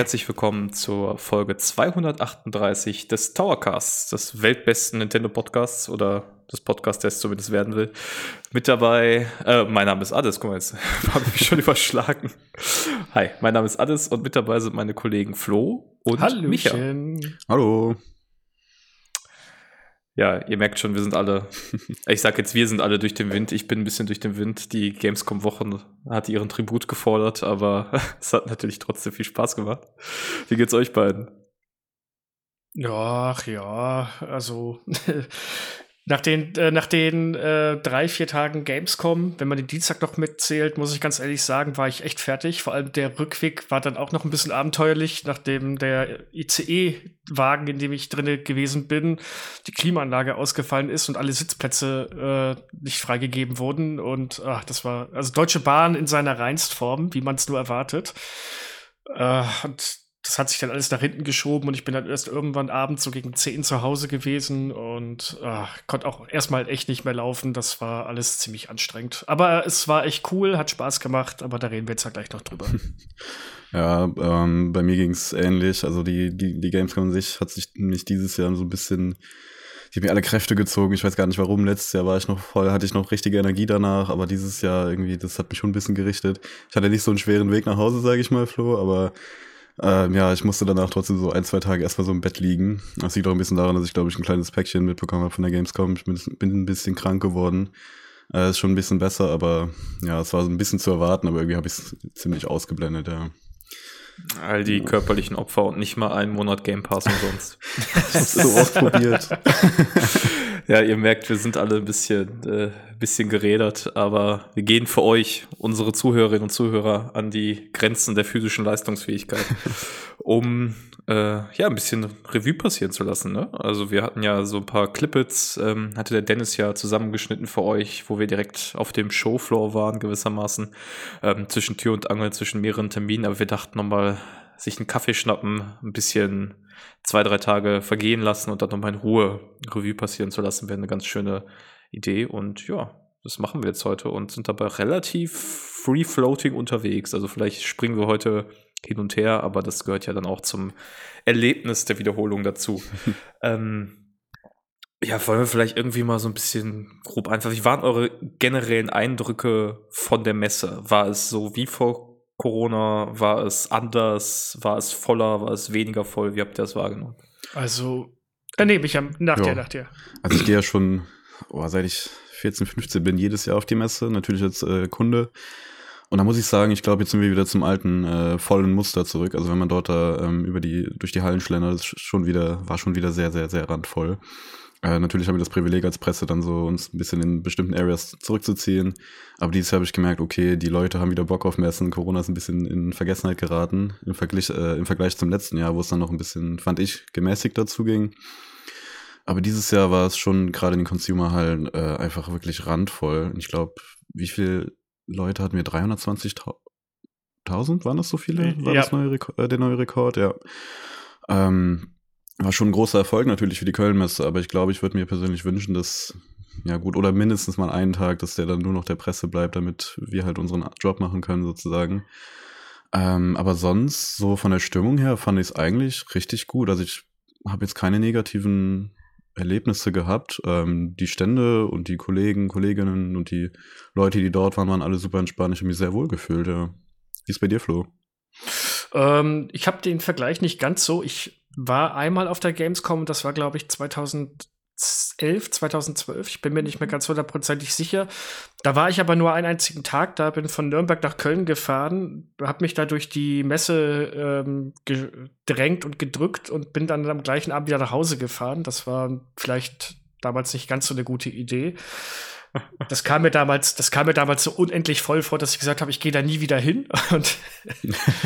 Herzlich willkommen zur Folge 238 des Towercasts, des weltbesten Nintendo Podcasts oder des Podcasts, der es zumindest werden will. Mit dabei, äh, mein Name ist Ades, guck mal, jetzt habe ich mich schon überschlagen. Hi, mein Name ist Ades und mit dabei sind meine Kollegen Flo und Hallöchen. Micha. Hallo. Ja, ihr merkt schon, wir sind alle, ich sag jetzt, wir sind alle durch den Wind. Ich bin ein bisschen durch den Wind. Die Gamescom-Wochen hat ihren Tribut gefordert, aber es hat natürlich trotzdem viel Spaß gemacht. Wie geht's euch beiden? Ja, ach ja, also nach den, äh, nach den äh, drei, vier Tagen Gamescom, wenn man den Dienstag noch mitzählt, muss ich ganz ehrlich sagen, war ich echt fertig. Vor allem der Rückweg war dann auch noch ein bisschen abenteuerlich, nachdem der ICE-Wagen, in dem ich drinne gewesen bin, die Klimaanlage ausgefallen ist und alle Sitzplätze äh, nicht freigegeben wurden. Und ach, das war also Deutsche Bahn in seiner Reinstform, wie man es nur erwartet. Äh, und das hat sich dann alles nach hinten geschoben und ich bin dann erst irgendwann abends so gegen 10 zu Hause gewesen und äh, konnte auch erstmal echt nicht mehr laufen. Das war alles ziemlich anstrengend. Aber es war echt cool, hat Spaß gemacht, aber da reden wir jetzt ja gleich noch drüber. ja, ähm, bei mir ging es ähnlich. Also die, die, die Gamescom an sich hat sich nicht dieses Jahr so ein bisschen ich habe mir alle Kräfte gezogen. Ich weiß gar nicht warum. Letztes Jahr war ich noch voll, hatte ich noch richtige Energie danach, aber dieses Jahr irgendwie, das hat mich schon ein bisschen gerichtet. Ich hatte nicht so einen schweren Weg nach Hause, sage ich mal, Flo, aber ähm, ja, ich musste danach trotzdem so ein, zwei Tage erstmal so im Bett liegen. Das liegt auch ein bisschen daran, dass ich, glaube ich, ein kleines Päckchen mitbekommen habe von der Gamescom. Ich bin, bin ein bisschen krank geworden. Äh, ist schon ein bisschen besser, aber ja, es war so ein bisschen zu erwarten, aber irgendwie habe ich es ziemlich ausgeblendet, ja. All die körperlichen Opfer und nicht mal einen Monat Game Pass umsonst. das ist so ausprobiert. ja, ihr merkt, wir sind alle ein bisschen, äh, bisschen gerädert, aber wir gehen für euch, unsere Zuhörerinnen und Zuhörer, an die Grenzen der physischen Leistungsfähigkeit, um äh, ja ein bisschen Revue passieren zu lassen. Ne? Also wir hatten ja so ein paar Clippets, ähm, hatte der Dennis ja zusammengeschnitten für euch, wo wir direkt auf dem Showfloor waren gewissermaßen, ähm, zwischen Tür und Angel, zwischen mehreren Terminen, aber wir dachten nochmal, sich einen Kaffee schnappen, ein bisschen zwei, drei Tage vergehen lassen und dann nochmal in Ruhe Revue passieren zu lassen, wäre eine ganz schöne Idee. Und ja, das machen wir jetzt heute und sind dabei relativ free-floating unterwegs. Also vielleicht springen wir heute hin und her, aber das gehört ja dann auch zum Erlebnis der Wiederholung dazu. ähm, ja, wollen wir vielleicht irgendwie mal so ein bisschen grob einfach, wie waren eure generellen Eindrücke von der Messe? War es so wie vor Corona? War es anders? War es voller? War es weniger voll? Wie habt ihr das wahrgenommen? Also, äh, nee, ich nach ja. dir, nach dir. Also ich gehe ja schon, oh, seit ich 14, 15 bin, jedes Jahr auf die Messe, natürlich als äh, Kunde. Und da muss ich sagen, ich glaube, jetzt sind wir wieder zum alten äh, vollen Muster zurück. Also wenn man dort da ähm, über die durch die Hallen schlendert, ist schon wieder war schon wieder sehr sehr sehr randvoll. Äh, natürlich haben wir das Privileg als Presse dann so uns ein bisschen in bestimmten Areas zurückzuziehen. Aber dieses Jahr habe ich gemerkt, okay, die Leute haben wieder Bock auf Messen. Corona ist ein bisschen in Vergessenheit geraten im Vergleich, äh, im Vergleich zum letzten Jahr, wo es dann noch ein bisschen, fand ich, gemäßigt dazu ging. Aber dieses Jahr war es schon gerade in den Consumer-Hallen äh, einfach wirklich randvoll. Und ich glaube, wie viele Leute hatten wir? 320.000? Waren das so viele? War ja. das neue äh, der neue Rekord? Ja. Ähm, war schon ein großer Erfolg natürlich für die Kölnmesse, aber ich glaube, ich würde mir persönlich wünschen, dass, ja gut, oder mindestens mal einen Tag, dass der dann nur noch der Presse bleibt, damit wir halt unseren Job machen können, sozusagen. Ähm, aber sonst, so von der Stimmung her, fand ich es eigentlich richtig gut. Also ich habe jetzt keine negativen Erlebnisse gehabt. Ähm, die Stände und die Kollegen, Kolleginnen und die Leute, die dort waren, waren alle super entspannt. Ich habe mich sehr wohl gefühlt, ja. Wie ist bei dir, Flo? Ähm, ich habe den Vergleich nicht ganz so. Ich war einmal auf der Gamescom, das war, glaube ich, 2011, 2012. Ich bin mir nicht mehr ganz hundertprozentig sicher. Da war ich aber nur einen einzigen Tag da, bin von Nürnberg nach Köln gefahren, habe mich da durch die Messe ähm, gedrängt und gedrückt und bin dann am gleichen Abend wieder nach Hause gefahren. Das war vielleicht damals nicht ganz so eine gute Idee. Das kam mir damals, das kam mir damals so unendlich voll vor, dass ich gesagt habe, ich gehe da nie wieder hin. Und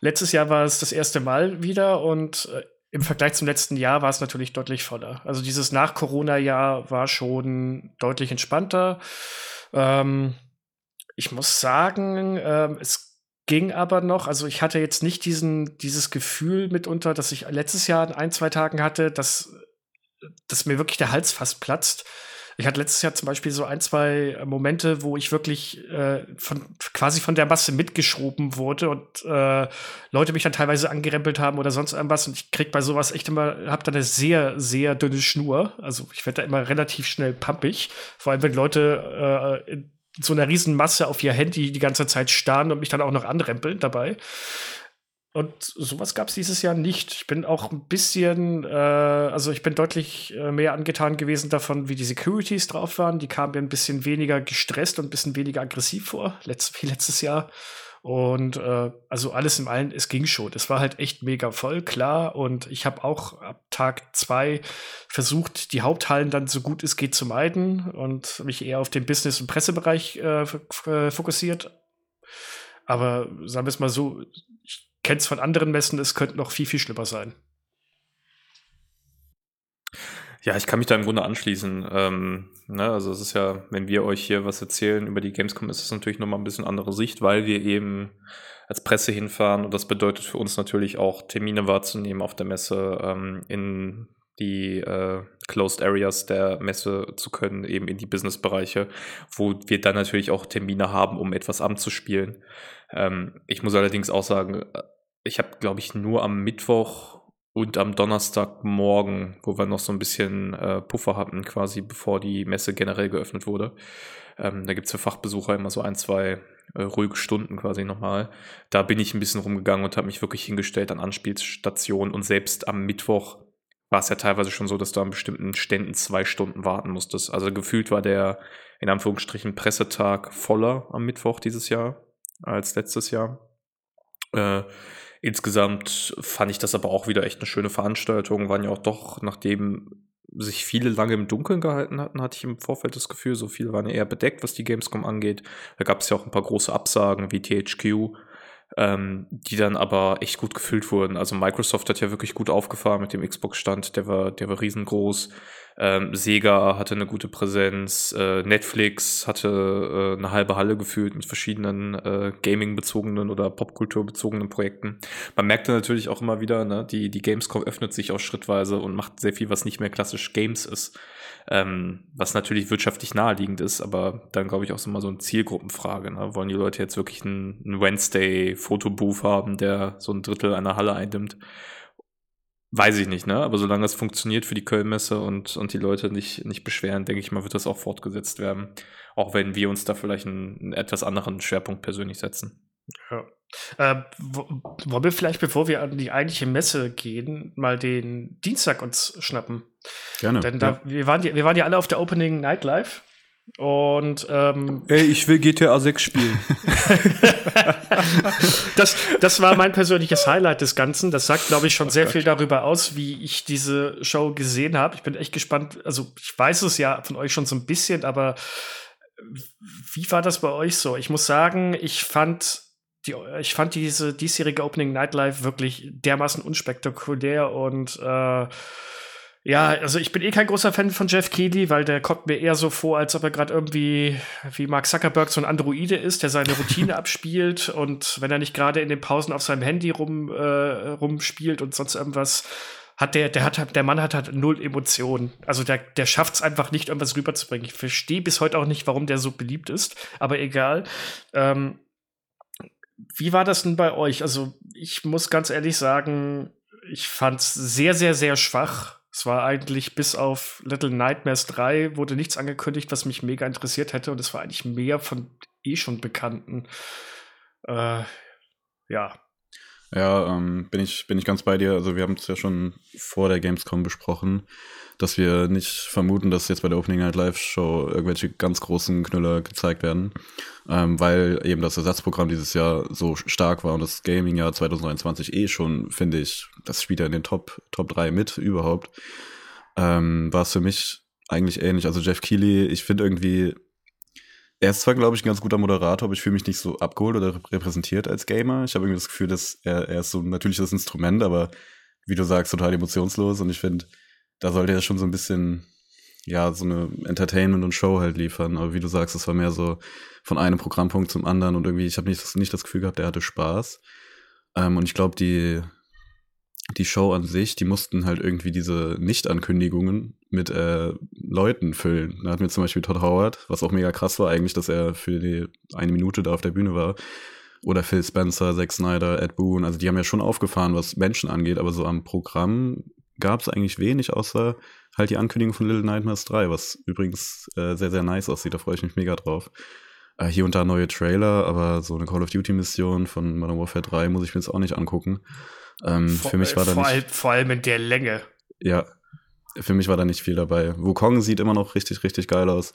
Letztes Jahr war es das erste Mal wieder und äh, im Vergleich zum letzten Jahr war es natürlich deutlich voller. Also dieses Nach-Corona-Jahr war schon deutlich entspannter. Ähm, ich muss sagen, ähm, es ging aber noch. Also ich hatte jetzt nicht diesen, dieses Gefühl mitunter, dass ich letztes Jahr in ein, zwei Tagen hatte, dass, dass mir wirklich der Hals fast platzt. Ich hatte letztes Jahr zum Beispiel so ein, zwei Momente, wo ich wirklich äh, von, quasi von der Masse mitgeschoben wurde und äh, Leute mich dann teilweise angerempelt haben oder sonst irgendwas. Und ich krieg bei sowas echt immer, hab da eine sehr, sehr dünne Schnur. Also ich werde da immer relativ schnell pumpig. Vor allem, wenn Leute äh, in so einer riesen Masse auf ihr Handy die ganze Zeit starren und mich dann auch noch anrempeln dabei. Und sowas gab es dieses Jahr nicht. Ich bin auch ein bisschen, äh, also ich bin deutlich äh, mehr angetan gewesen davon, wie die Securities drauf waren. Die kamen mir ein bisschen weniger gestresst und ein bisschen weniger aggressiv vor, letzt, wie letztes Jahr. Und äh, also alles im allen, es ging schon. Es war halt echt mega voll, klar. Und ich habe auch ab Tag zwei versucht, die Haupthallen dann so gut es geht zu meiden und mich eher auf den Business- und Pressebereich äh, fokussiert. Aber sagen wir es mal so, kenne es von anderen Messen, es könnte noch viel, viel schlimmer sein. Ja, ich kann mich da im Grunde anschließen. Ähm, ne, also es ist ja, wenn wir euch hier was erzählen über die Gamescom, ist es natürlich nochmal ein bisschen andere Sicht, weil wir eben als Presse hinfahren und das bedeutet für uns natürlich auch Termine wahrzunehmen auf der Messe, ähm, in die äh, Closed Areas der Messe zu können, eben in die Business-Bereiche, wo wir dann natürlich auch Termine haben, um etwas anzuspielen. Ähm, ich muss allerdings auch sagen, ich habe, glaube ich, nur am Mittwoch und am Donnerstagmorgen, wo wir noch so ein bisschen äh, Puffer hatten, quasi bevor die Messe generell geöffnet wurde. Ähm, da gibt's für Fachbesucher immer so ein, zwei äh, ruhige Stunden quasi nochmal. Da bin ich ein bisschen rumgegangen und habe mich wirklich hingestellt an Anspielstationen und selbst am Mittwoch war es ja teilweise schon so, dass du an bestimmten Ständen zwei Stunden warten musstest. Also gefühlt war der in Anführungsstrichen Pressetag voller am Mittwoch dieses Jahr als letztes Jahr. Äh, insgesamt fand ich das aber auch wieder echt eine schöne Veranstaltung. Waren ja auch doch, nachdem sich viele lange im Dunkeln gehalten hatten, hatte ich im Vorfeld das Gefühl, so viele waren eher bedeckt, was die Gamescom angeht. Da gab es ja auch ein paar große Absagen wie THQ, ähm, die dann aber echt gut gefüllt wurden. Also Microsoft hat ja wirklich gut aufgefahren mit dem Xbox-Stand, der war, der war riesengroß. Ähm, Sega hatte eine gute Präsenz, äh, Netflix hatte äh, eine halbe Halle gefühlt mit verschiedenen äh, Gaming-bezogenen oder Popkultur-bezogenen Projekten. Man merkte natürlich auch immer wieder, ne, die, die Gamescom öffnet sich auch schrittweise und macht sehr viel, was nicht mehr klassisch Games ist. Ähm, was natürlich wirtschaftlich naheliegend ist, aber dann glaube ich auch so mal so eine Zielgruppenfrage. Ne? Wollen die Leute jetzt wirklich einen, einen Wednesday-Fotobooth haben, der so ein Drittel einer Halle einnimmt? Weiß ich nicht, ne? Aber solange es funktioniert für die Kölnmesse und, und die Leute nicht, nicht beschweren, denke ich mal, wird das auch fortgesetzt werden. Auch wenn wir uns da vielleicht einen, einen etwas anderen Schwerpunkt persönlich setzen. Ja. Äh, wollen wir vielleicht, bevor wir an die eigentliche Messe gehen, mal den Dienstag uns schnappen? Gerne. Denn da, ja. wir, waren ja, wir waren ja alle auf der Opening Nightlife. Und ähm, Ey, ich will GTA 6 spielen. das, das war mein persönliches Highlight des Ganzen. Das sagt, glaube ich, schon oh sehr Gott. viel darüber aus, wie ich diese Show gesehen habe. Ich bin echt gespannt. Also, ich weiß es ja von euch schon so ein bisschen, aber wie war das bei euch so? Ich muss sagen, ich fand die, ich fand diese diesjährige Opening Nightlife wirklich dermaßen unspektakulär und äh, ja, also ich bin eh kein großer Fan von Jeff Keighley, weil der kommt mir eher so vor, als ob er gerade irgendwie wie Mark Zuckerberg so ein Androide ist, der seine Routine abspielt und wenn er nicht gerade in den Pausen auf seinem Handy rum äh, rumspielt und sonst irgendwas hat der der hat der Mann hat halt null Emotionen. Also der der schafft es einfach nicht irgendwas rüberzubringen. Ich verstehe bis heute auch nicht, warum der so beliebt ist, aber egal. Ähm, wie war das denn bei euch? Also ich muss ganz ehrlich sagen, ich fand es sehr sehr sehr schwach es war eigentlich bis auf Little Nightmares 3 wurde nichts angekündigt, was mich mega interessiert hätte. Und es war eigentlich mehr von eh schon Bekannten. Äh, ja. Ja, ähm, bin, ich, bin ich ganz bei dir. Also wir haben es ja schon vor der Gamescom besprochen dass wir nicht vermuten, dass jetzt bei der Opening Night Live Show irgendwelche ganz großen Knüller gezeigt werden, ähm, weil eben das Ersatzprogramm dieses Jahr so stark war und das Gaming-Jahr 2029 eh schon, finde ich, das spielt ja in den Top, Top 3 mit überhaupt, ähm, war es für mich eigentlich ähnlich. Also Jeff Keighley, ich finde irgendwie, er ist zwar, glaube ich, ein ganz guter Moderator, aber ich fühle mich nicht so abgeholt oder repräsentiert als Gamer. Ich habe irgendwie das Gefühl, dass er, er ist so ein natürliches Instrument, aber wie du sagst, total emotionslos und ich finde, da sollte er schon so ein bisschen, ja, so eine Entertainment und Show halt liefern. Aber wie du sagst, es war mehr so von einem Programmpunkt zum anderen und irgendwie, ich habe nicht, nicht das Gefühl gehabt, er hatte Spaß. Ähm, und ich glaube, die, die Show an sich, die mussten halt irgendwie diese Nicht-Ankündigungen mit äh, Leuten füllen. Da hat mir zum Beispiel Todd Howard, was auch mega krass war eigentlich, dass er für die eine Minute da auf der Bühne war. Oder Phil Spencer, Zack Snyder, Ed Boon. Also die haben ja schon aufgefahren, was Menschen angeht, aber so am Programm gab es eigentlich wenig, außer halt die Ankündigung von Little Nightmares 3, was übrigens äh, sehr, sehr nice aussieht. Da freue ich mich mega drauf. Äh, hier und da neue Trailer, aber so eine Call of Duty-Mission von Modern Warfare 3 muss ich mir jetzt auch nicht angucken. Ähm, vor, für mich war da vor, nicht, all, vor allem in der Länge. Ja, für mich war da nicht viel dabei. Wukong sieht immer noch richtig, richtig geil aus.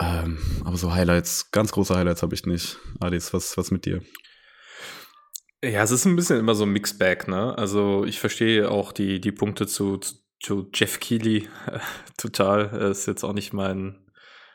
Ähm, aber so Highlights, ganz große Highlights habe ich nicht. Adis, was, was mit dir? Ja, es ist ein bisschen immer so ein Mixbag, ne? Also ich verstehe auch die, die Punkte zu, zu Jeff Keighley total. Er ist jetzt auch nicht mein,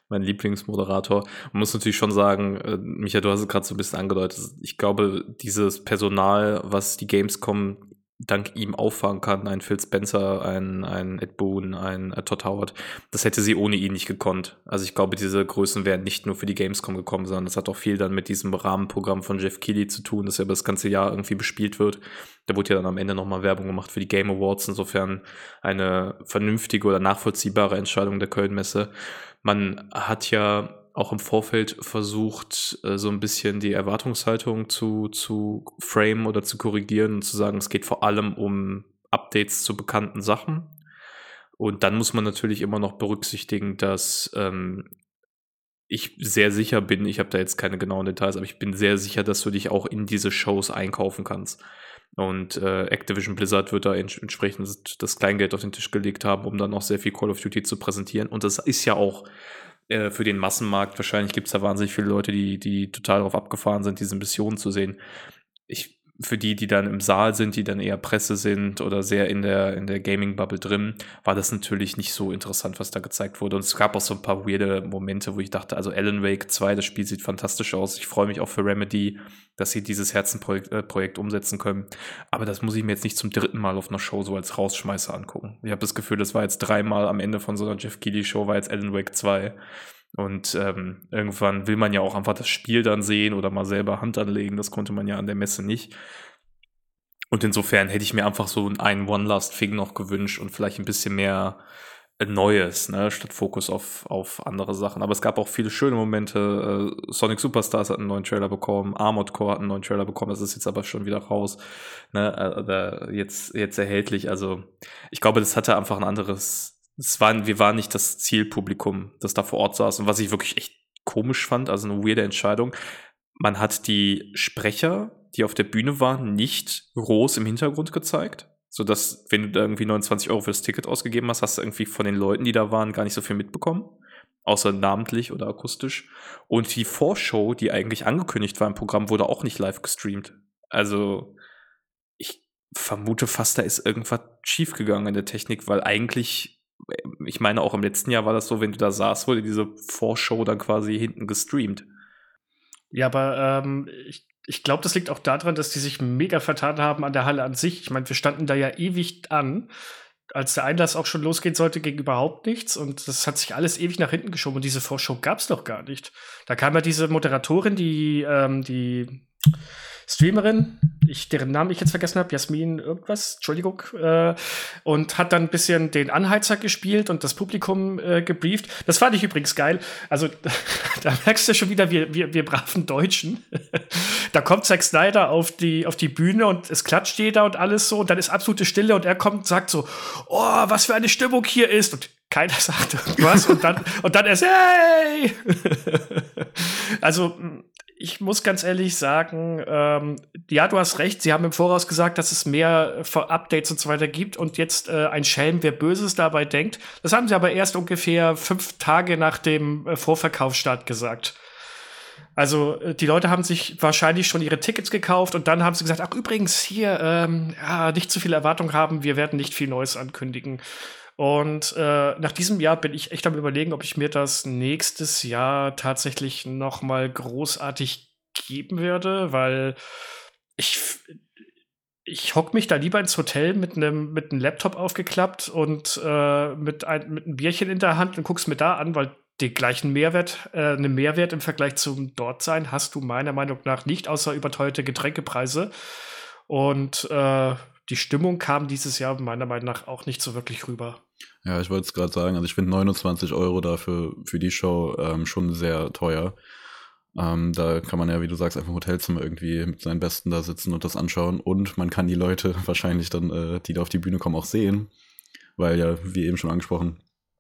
mein Lieblingsmoderator. Man muss natürlich schon sagen, äh, Micha, du hast es gerade so ein bisschen angedeutet. Ich glaube, dieses Personal, was die Gamescom dank ihm auffangen kann, ein Phil Spencer, ein, ein Ed Boon, ein äh, Todd Howard, das hätte sie ohne ihn nicht gekonnt. Also ich glaube, diese Größen wären nicht nur für die Gamescom gekommen, sondern das hat auch viel dann mit diesem Rahmenprogramm von Jeff Keighley zu tun, das ja das ganze Jahr irgendwie bespielt wird. Da wurde ja dann am Ende nochmal Werbung gemacht für die Game Awards, insofern eine vernünftige oder nachvollziehbare Entscheidung der Köln-Messe. Man hat ja auch im Vorfeld versucht, äh, so ein bisschen die Erwartungshaltung zu, zu frame oder zu korrigieren und zu sagen, es geht vor allem um Updates zu bekannten Sachen. Und dann muss man natürlich immer noch berücksichtigen, dass ähm, ich sehr sicher bin, ich habe da jetzt keine genauen Details, aber ich bin sehr sicher, dass du dich auch in diese Shows einkaufen kannst. Und äh, Activision Blizzard wird da ents entsprechend das Kleingeld auf den Tisch gelegt haben, um dann auch sehr viel Call of Duty zu präsentieren. Und das ist ja auch äh, für den Massenmarkt. Wahrscheinlich gibt es da wahnsinnig viele Leute, die, die total darauf abgefahren sind, diese Missionen zu sehen. Ich, für die, die dann im Saal sind, die dann eher Presse sind oder sehr in der, in der Gaming-Bubble drin, war das natürlich nicht so interessant, was da gezeigt wurde. Und es gab auch so ein paar weirde Momente, wo ich dachte, also Alan Wake 2, das Spiel sieht fantastisch aus. Ich freue mich auch für Remedy, dass sie dieses Herzenprojekt äh, Projekt umsetzen können. Aber das muss ich mir jetzt nicht zum dritten Mal auf einer Show so als Rausschmeißer angucken. Ich habe das Gefühl, das war jetzt dreimal am Ende von so einer Jeff Keighley-Show, war jetzt Alan Wake 2. Und ähm, irgendwann will man ja auch einfach das Spiel dann sehen oder mal selber Hand anlegen. Das konnte man ja an der Messe nicht. Und insofern hätte ich mir einfach so einen One Last Thing noch gewünscht und vielleicht ein bisschen mehr äh, Neues, ne, statt Fokus auf, auf andere Sachen. Aber es gab auch viele schöne Momente. Äh, Sonic Superstars hat einen neuen Trailer bekommen, Armored Core hat einen neuen Trailer bekommen, das ist jetzt aber schon wieder raus, ne, äh, jetzt, jetzt erhältlich. Also ich glaube, das hatte einfach ein anderes es waren, wir waren nicht das Zielpublikum, das da vor Ort saß. Und was ich wirklich echt komisch fand, also eine weirde Entscheidung, man hat die Sprecher, die auf der Bühne waren, nicht groß im Hintergrund gezeigt. So dass, wenn du da irgendwie 29 Euro für das Ticket ausgegeben hast, hast du irgendwie von den Leuten, die da waren, gar nicht so viel mitbekommen. Außer namentlich oder akustisch. Und die Vorschau, die eigentlich angekündigt war im Programm, wurde auch nicht live gestreamt. Also, ich vermute fast, da ist irgendwas schiefgegangen in der Technik, weil eigentlich ich meine, auch im letzten Jahr war das so, wenn du da saßt, wurde diese Vorschau dann quasi hinten gestreamt. Ja, aber ähm, ich, ich glaube, das liegt auch daran, dass die sich mega vertan haben an der Halle an sich. Ich meine, wir standen da ja ewig an. Als der Einlass auch schon losgehen sollte, ging überhaupt nichts. Und das hat sich alles ewig nach hinten geschoben. Und diese Vorschau gab es doch gar nicht. Da kam ja diese Moderatorin, die, ähm, die Streamerin, ich, deren Namen ich jetzt vergessen habe, Jasmin irgendwas, Entschuldigung, äh, und hat dann ein bisschen den Anheizer gespielt und das Publikum äh, gebrieft. Das fand ich übrigens geil. Also da merkst du schon wieder, wir, wir, wir braven Deutschen. da kommt Zack Snyder auf die, auf die Bühne und es klatscht jeder und alles so und dann ist absolute Stille und er kommt und sagt so, oh, was für eine Stimmung hier ist und keiner sagt irgendwas und dann, und dann erst, hey! also ich muss ganz ehrlich sagen, ähm, ja, du hast recht. Sie haben im Voraus gesagt, dass es mehr äh, Updates und so weiter gibt und jetzt äh, ein Schelm, wer Böses dabei denkt. Das haben sie aber erst ungefähr fünf Tage nach dem äh, Vorverkaufsstart gesagt. Also äh, die Leute haben sich wahrscheinlich schon ihre Tickets gekauft und dann haben sie gesagt, ach übrigens hier, ähm, ja, nicht zu viel Erwartung haben, wir werden nicht viel Neues ankündigen. Und äh, nach diesem Jahr bin ich echt am überlegen, ob ich mir das nächstes Jahr tatsächlich noch mal großartig geben werde, weil ich ich hock mich da lieber ins Hotel mit einem mit einem Laptop aufgeklappt und äh, mit ein mit einem Bierchen in der Hand und guck's mir da an, weil den gleichen Mehrwert, äh, einen Mehrwert im Vergleich zum Dortsein hast du meiner Meinung nach nicht, außer überteuerte Getränkepreise. Und äh, die Stimmung kam dieses Jahr meiner Meinung nach auch nicht so wirklich rüber. Ja, ich wollte es gerade sagen, also ich finde 29 Euro dafür für die Show ähm, schon sehr teuer. Ähm, da kann man ja, wie du sagst, einfach im Hotelzimmer irgendwie mit seinen Besten da sitzen und das anschauen. Und man kann die Leute wahrscheinlich dann, äh, die da auf die Bühne kommen, auch sehen. Weil ja, wie eben schon angesprochen,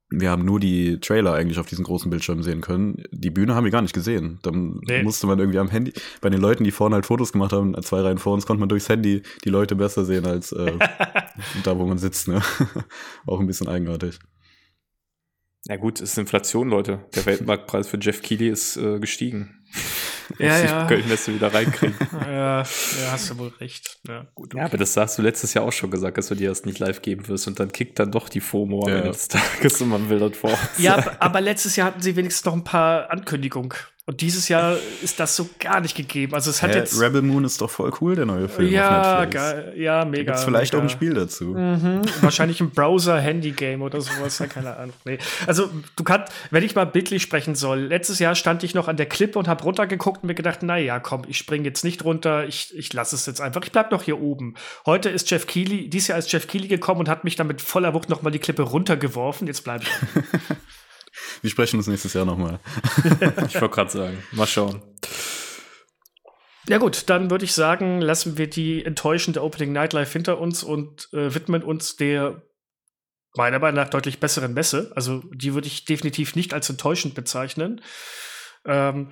wir haben nur die Trailer eigentlich auf diesen großen Bildschirmen sehen können. Die Bühne haben wir gar nicht gesehen. Dann nee. musste man irgendwie am Handy, bei den Leuten, die vorne halt Fotos gemacht haben, zwei Reihen vor uns, konnte man durchs Handy die Leute besser sehen als äh, da, wo man sitzt. Ne? Auch ein bisschen eigenartig. Ja gut, es ist Inflation, Leute. Der Weltmarktpreis für Jeff Keighley ist äh, gestiegen. Ja, ja. Kölnmesse wieder reinkriegen. ja, ja, hast du wohl recht. Ja, gut, okay. ja, aber das hast du letztes Jahr auch schon gesagt, dass du dir das nicht live geben wirst und dann kickt dann doch die FOMO ja. am Ende des Tages und man will dort vor. Ja, aber letztes Jahr hatten sie wenigstens noch ein paar Ankündigungen. Und dieses Jahr ist das so gar nicht gegeben. Also es hat ja, jetzt Rebel Moon ist doch voll cool, der neue Film. Ja, geil, ja, mega. Gibt's vielleicht mega. auch ein Spiel dazu. Mhm, wahrscheinlich ein Browser-Handy-Game oder sowas, ja, keine Ahnung. Nee. Also du kannst, wenn ich mal bildlich sprechen soll, letztes Jahr stand ich noch an der Klippe und habe runtergeguckt und mir gedacht, naja, komm, ich springe jetzt nicht runter, ich, ich lasse es jetzt einfach, ich bleib noch hier oben. Heute ist Jeff Keighley, dieses Jahr ist Jeff Keighley gekommen und hat mich dann mit voller Wucht noch mal die Klippe runtergeworfen. Jetzt bleibe ich. Wir sprechen uns nächstes Jahr nochmal. ich wollte gerade sagen, mal schauen. Ja gut, dann würde ich sagen, lassen wir die enttäuschende Opening Nightlife hinter uns und äh, widmen uns der meiner Meinung nach deutlich besseren Messe. Also die würde ich definitiv nicht als enttäuschend bezeichnen. Ähm,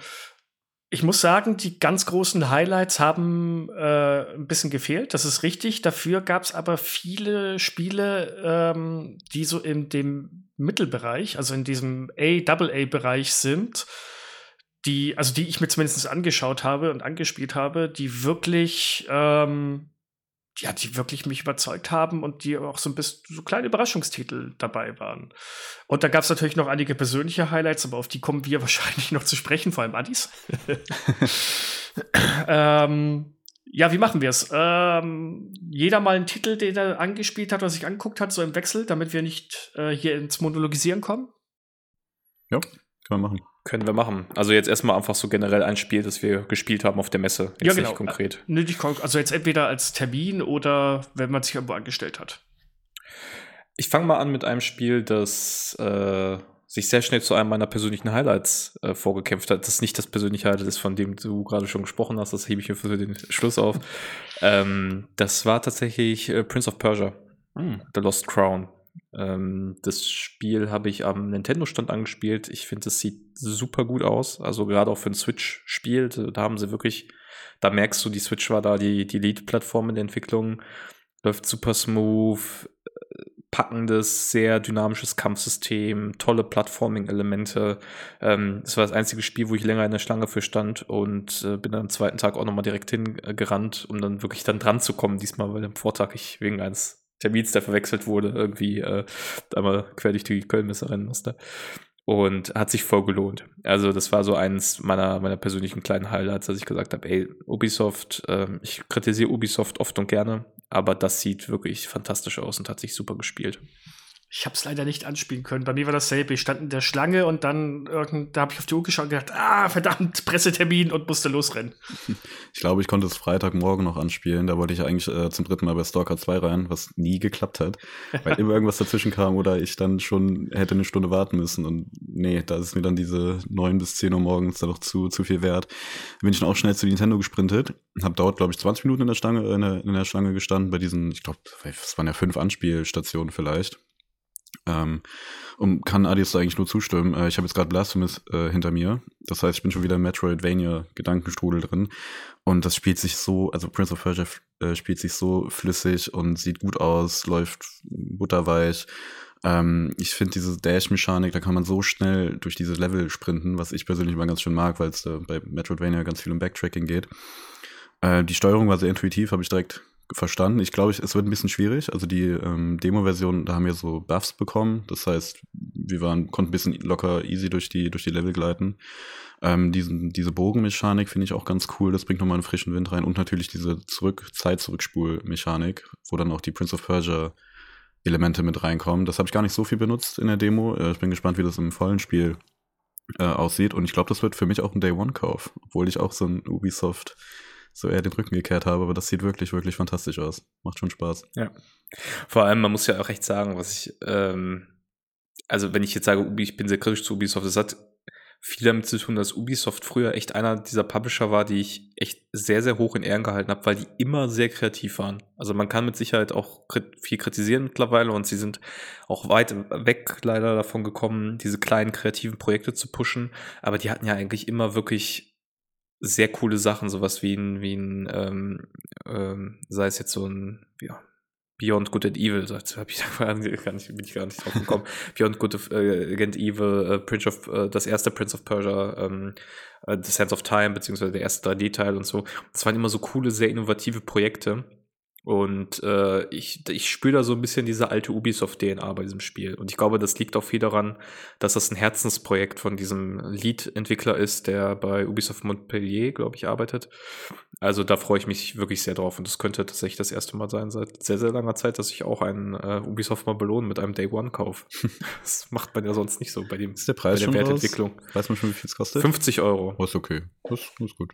ich muss sagen, die ganz großen Highlights haben äh, ein bisschen gefehlt. Das ist richtig. Dafür gab es aber viele Spiele, ähm, die so in dem Mittelbereich, also in diesem A-Double-A-Bereich sind, die, also die ich mir zumindest angeschaut habe und angespielt habe, die wirklich, ähm, ja, die wirklich mich überzeugt haben und die auch so ein bisschen so kleine Überraschungstitel dabei waren. Und da gab es natürlich noch einige persönliche Highlights, aber auf die kommen wir wahrscheinlich noch zu sprechen, vor allem Addis. ähm, ja, wie machen wir es? Ähm, jeder mal einen Titel, den er angespielt hat oder sich angeguckt hat, so im Wechsel, damit wir nicht äh, hier ins Monologisieren kommen? Ja, können wir machen. Können wir machen. Also jetzt erstmal einfach so generell ein Spiel, das wir gespielt haben auf der Messe. Jetzt ja, genau. Nicht konkret. Äh, nicht konk also jetzt entweder als Termin oder wenn man sich irgendwo angestellt hat. Ich fange mal an mit einem Spiel, das äh, sich sehr schnell zu einem meiner persönlichen Highlights äh, vorgekämpft hat. Das ist nicht das persönliche Highlight ist, von dem du gerade schon gesprochen hast, das hebe ich mir für den Schluss auf. ähm, das war tatsächlich äh, Prince of Persia, hm. The Lost Crown. Ähm, das Spiel habe ich am Nintendo-Stand angespielt. Ich finde, es sieht super gut aus. Also gerade auch für ein Switch-Spiel, da haben sie wirklich, da merkst du, die Switch war da die, die Lead-Plattform in der Entwicklung. Läuft super smooth, packendes, sehr dynamisches Kampfsystem, tolle Plattforming-Elemente. Ähm, das war das einzige Spiel, wo ich länger in der Schlange für stand und äh, bin dann am zweiten Tag auch nochmal direkt hingerannt, um dann wirklich dann dran zu kommen, diesmal, weil am Vortag ich wegen eines Termins, der verwechselt wurde, irgendwie äh, einmal quer durch die Kölnmesse rennen musste. Und hat sich voll gelohnt. Also, das war so eins meiner, meiner persönlichen kleinen Highlights, dass ich gesagt habe, ey, Ubisoft, äh, ich kritisiere Ubisoft oft und gerne, aber das sieht wirklich fantastisch aus und hat sich super gespielt. Ich habe es leider nicht anspielen können. Bei mir war dasselbe. Ich stand in der Schlange und dann da habe ich auf die Uhr geschaut und gedacht, ah, verdammt, Pressetermin und musste losrennen. Ich glaube, ich konnte es Freitagmorgen noch anspielen. Da wollte ich eigentlich äh, zum dritten Mal bei Stalker 2 rein, was nie geklappt hat, weil immer irgendwas dazwischen kam oder ich dann schon hätte eine Stunde warten müssen. Und nee, da ist mir dann diese neun bis zehn Uhr morgens dann doch zu, zu viel wert. Bin ich dann auch schnell zu Nintendo gesprintet. Hab dort, glaube ich, 20 Minuten in der, Stange, in der, in der Schlange gestanden bei diesen, ich glaube, es waren ja fünf Anspielstationen vielleicht. Ähm, und kann Adios eigentlich nur zustimmen. Äh, ich habe jetzt gerade Blasphemous äh, hinter mir. Das heißt, ich bin schon wieder im Metroidvania-Gedankenstrudel drin. Und das spielt sich so, also Prince of Persia äh, spielt sich so flüssig und sieht gut aus, läuft butterweich. Ähm, ich finde diese Dash-Mechanik, da kann man so schnell durch diese Level sprinten, was ich persönlich mal ganz schön mag, weil es äh, bei Metroidvania ganz viel um Backtracking geht. Äh, die Steuerung war sehr intuitiv, habe ich direkt verstanden. Ich glaube, es wird ein bisschen schwierig. Also die ähm, Demo-Version, da haben wir so Buffs bekommen. Das heißt, wir waren, konnten ein bisschen locker easy durch die, durch die Level gleiten. Ähm, diesen, diese Bogenmechanik finde ich auch ganz cool. Das bringt nochmal einen frischen Wind rein. Und natürlich diese zurück, Zeit-Zurückspul-Mechanik, wo dann auch die Prince of Persia Elemente mit reinkommen. Das habe ich gar nicht so viel benutzt in der Demo. Äh, ich bin gespannt, wie das im vollen Spiel äh, aussieht. Und ich glaube, das wird für mich auch ein Day-One-Kauf, obwohl ich auch so ein Ubisoft so eher den Rücken gekehrt habe, aber das sieht wirklich, wirklich fantastisch aus. Macht schon Spaß. Ja. Vor allem, man muss ja auch recht sagen, was ich, ähm, also wenn ich jetzt sage, ich bin sehr kritisch zu Ubisoft, das hat viel damit zu tun, dass Ubisoft früher echt einer dieser Publisher war, die ich echt sehr, sehr hoch in Ehren gehalten habe, weil die immer sehr kreativ waren. Also man kann mit Sicherheit auch viel kritisieren mittlerweile und sie sind auch weit weg leider davon gekommen, diese kleinen kreativen Projekte zu pushen. Aber die hatten ja eigentlich immer wirklich sehr coole Sachen, sowas wie ein, wie ein ähm, ähm, sei es jetzt so ein, ja, Beyond Good and Evil, so hab ich da gar nicht, bin ich gar nicht drauf gekommen. Beyond Good äh, and Evil, äh, Prince of, äh, das erste Prince of Persia, ähm, äh, The Sense of Time, beziehungsweise der erste 3D-Teil und so. Das waren immer so coole, sehr innovative Projekte. Und äh, ich, ich spüre da so ein bisschen diese alte Ubisoft-DNA bei diesem Spiel. Und ich glaube, das liegt auch viel daran, dass das ein Herzensprojekt von diesem Lead-Entwickler ist, der bei Ubisoft Montpellier, glaube ich, arbeitet. Also da freue ich mich wirklich sehr drauf. Und das könnte tatsächlich das erste Mal sein seit sehr, sehr langer Zeit, dass ich auch einen äh, Ubisoft mal belohnen mit einem Day One-Kauf. das macht man ja sonst nicht so bei dem ist der Preis bei der Wertentwicklung. Raus? Weiß man schon, wie viel es kostet? 50 Euro. Oh, ist okay. Das ist gut.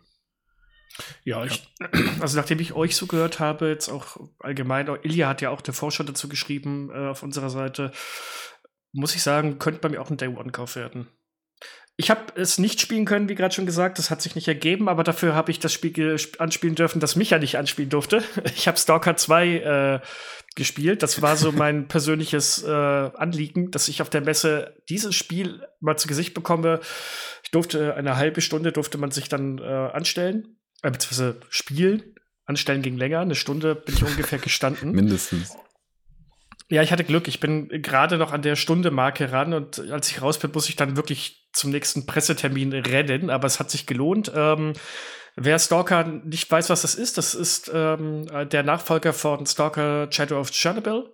Ja, ich, also nachdem ich euch so gehört habe, jetzt auch allgemein, Ilja hat ja auch der Forscher dazu geschrieben äh, auf unserer Seite, muss ich sagen, könnte bei mir auch ein Day One-Kauf werden. Ich habe es nicht spielen können, wie gerade schon gesagt, das hat sich nicht ergeben, aber dafür habe ich das Spiel anspielen dürfen, das mich ja nicht anspielen durfte. Ich habe Stalker 2 äh, gespielt. Das war so mein persönliches äh, Anliegen, dass ich auf der Messe dieses Spiel mal zu Gesicht bekomme. Ich durfte eine halbe Stunde durfte man sich dann äh, anstellen äh, beziehungsweise spielen. Anstellen ging länger, eine Stunde bin ich ungefähr gestanden. Mindestens. Ja, ich hatte Glück. Ich bin gerade noch an der Stunde-Marke ran und als ich raus bin, muss ich dann wirklich zum nächsten Pressetermin rennen, aber es hat sich gelohnt. Ähm, wer Stalker nicht weiß, was das ist, das ist ähm, der Nachfolger von Stalker Shadow of Chernobyl.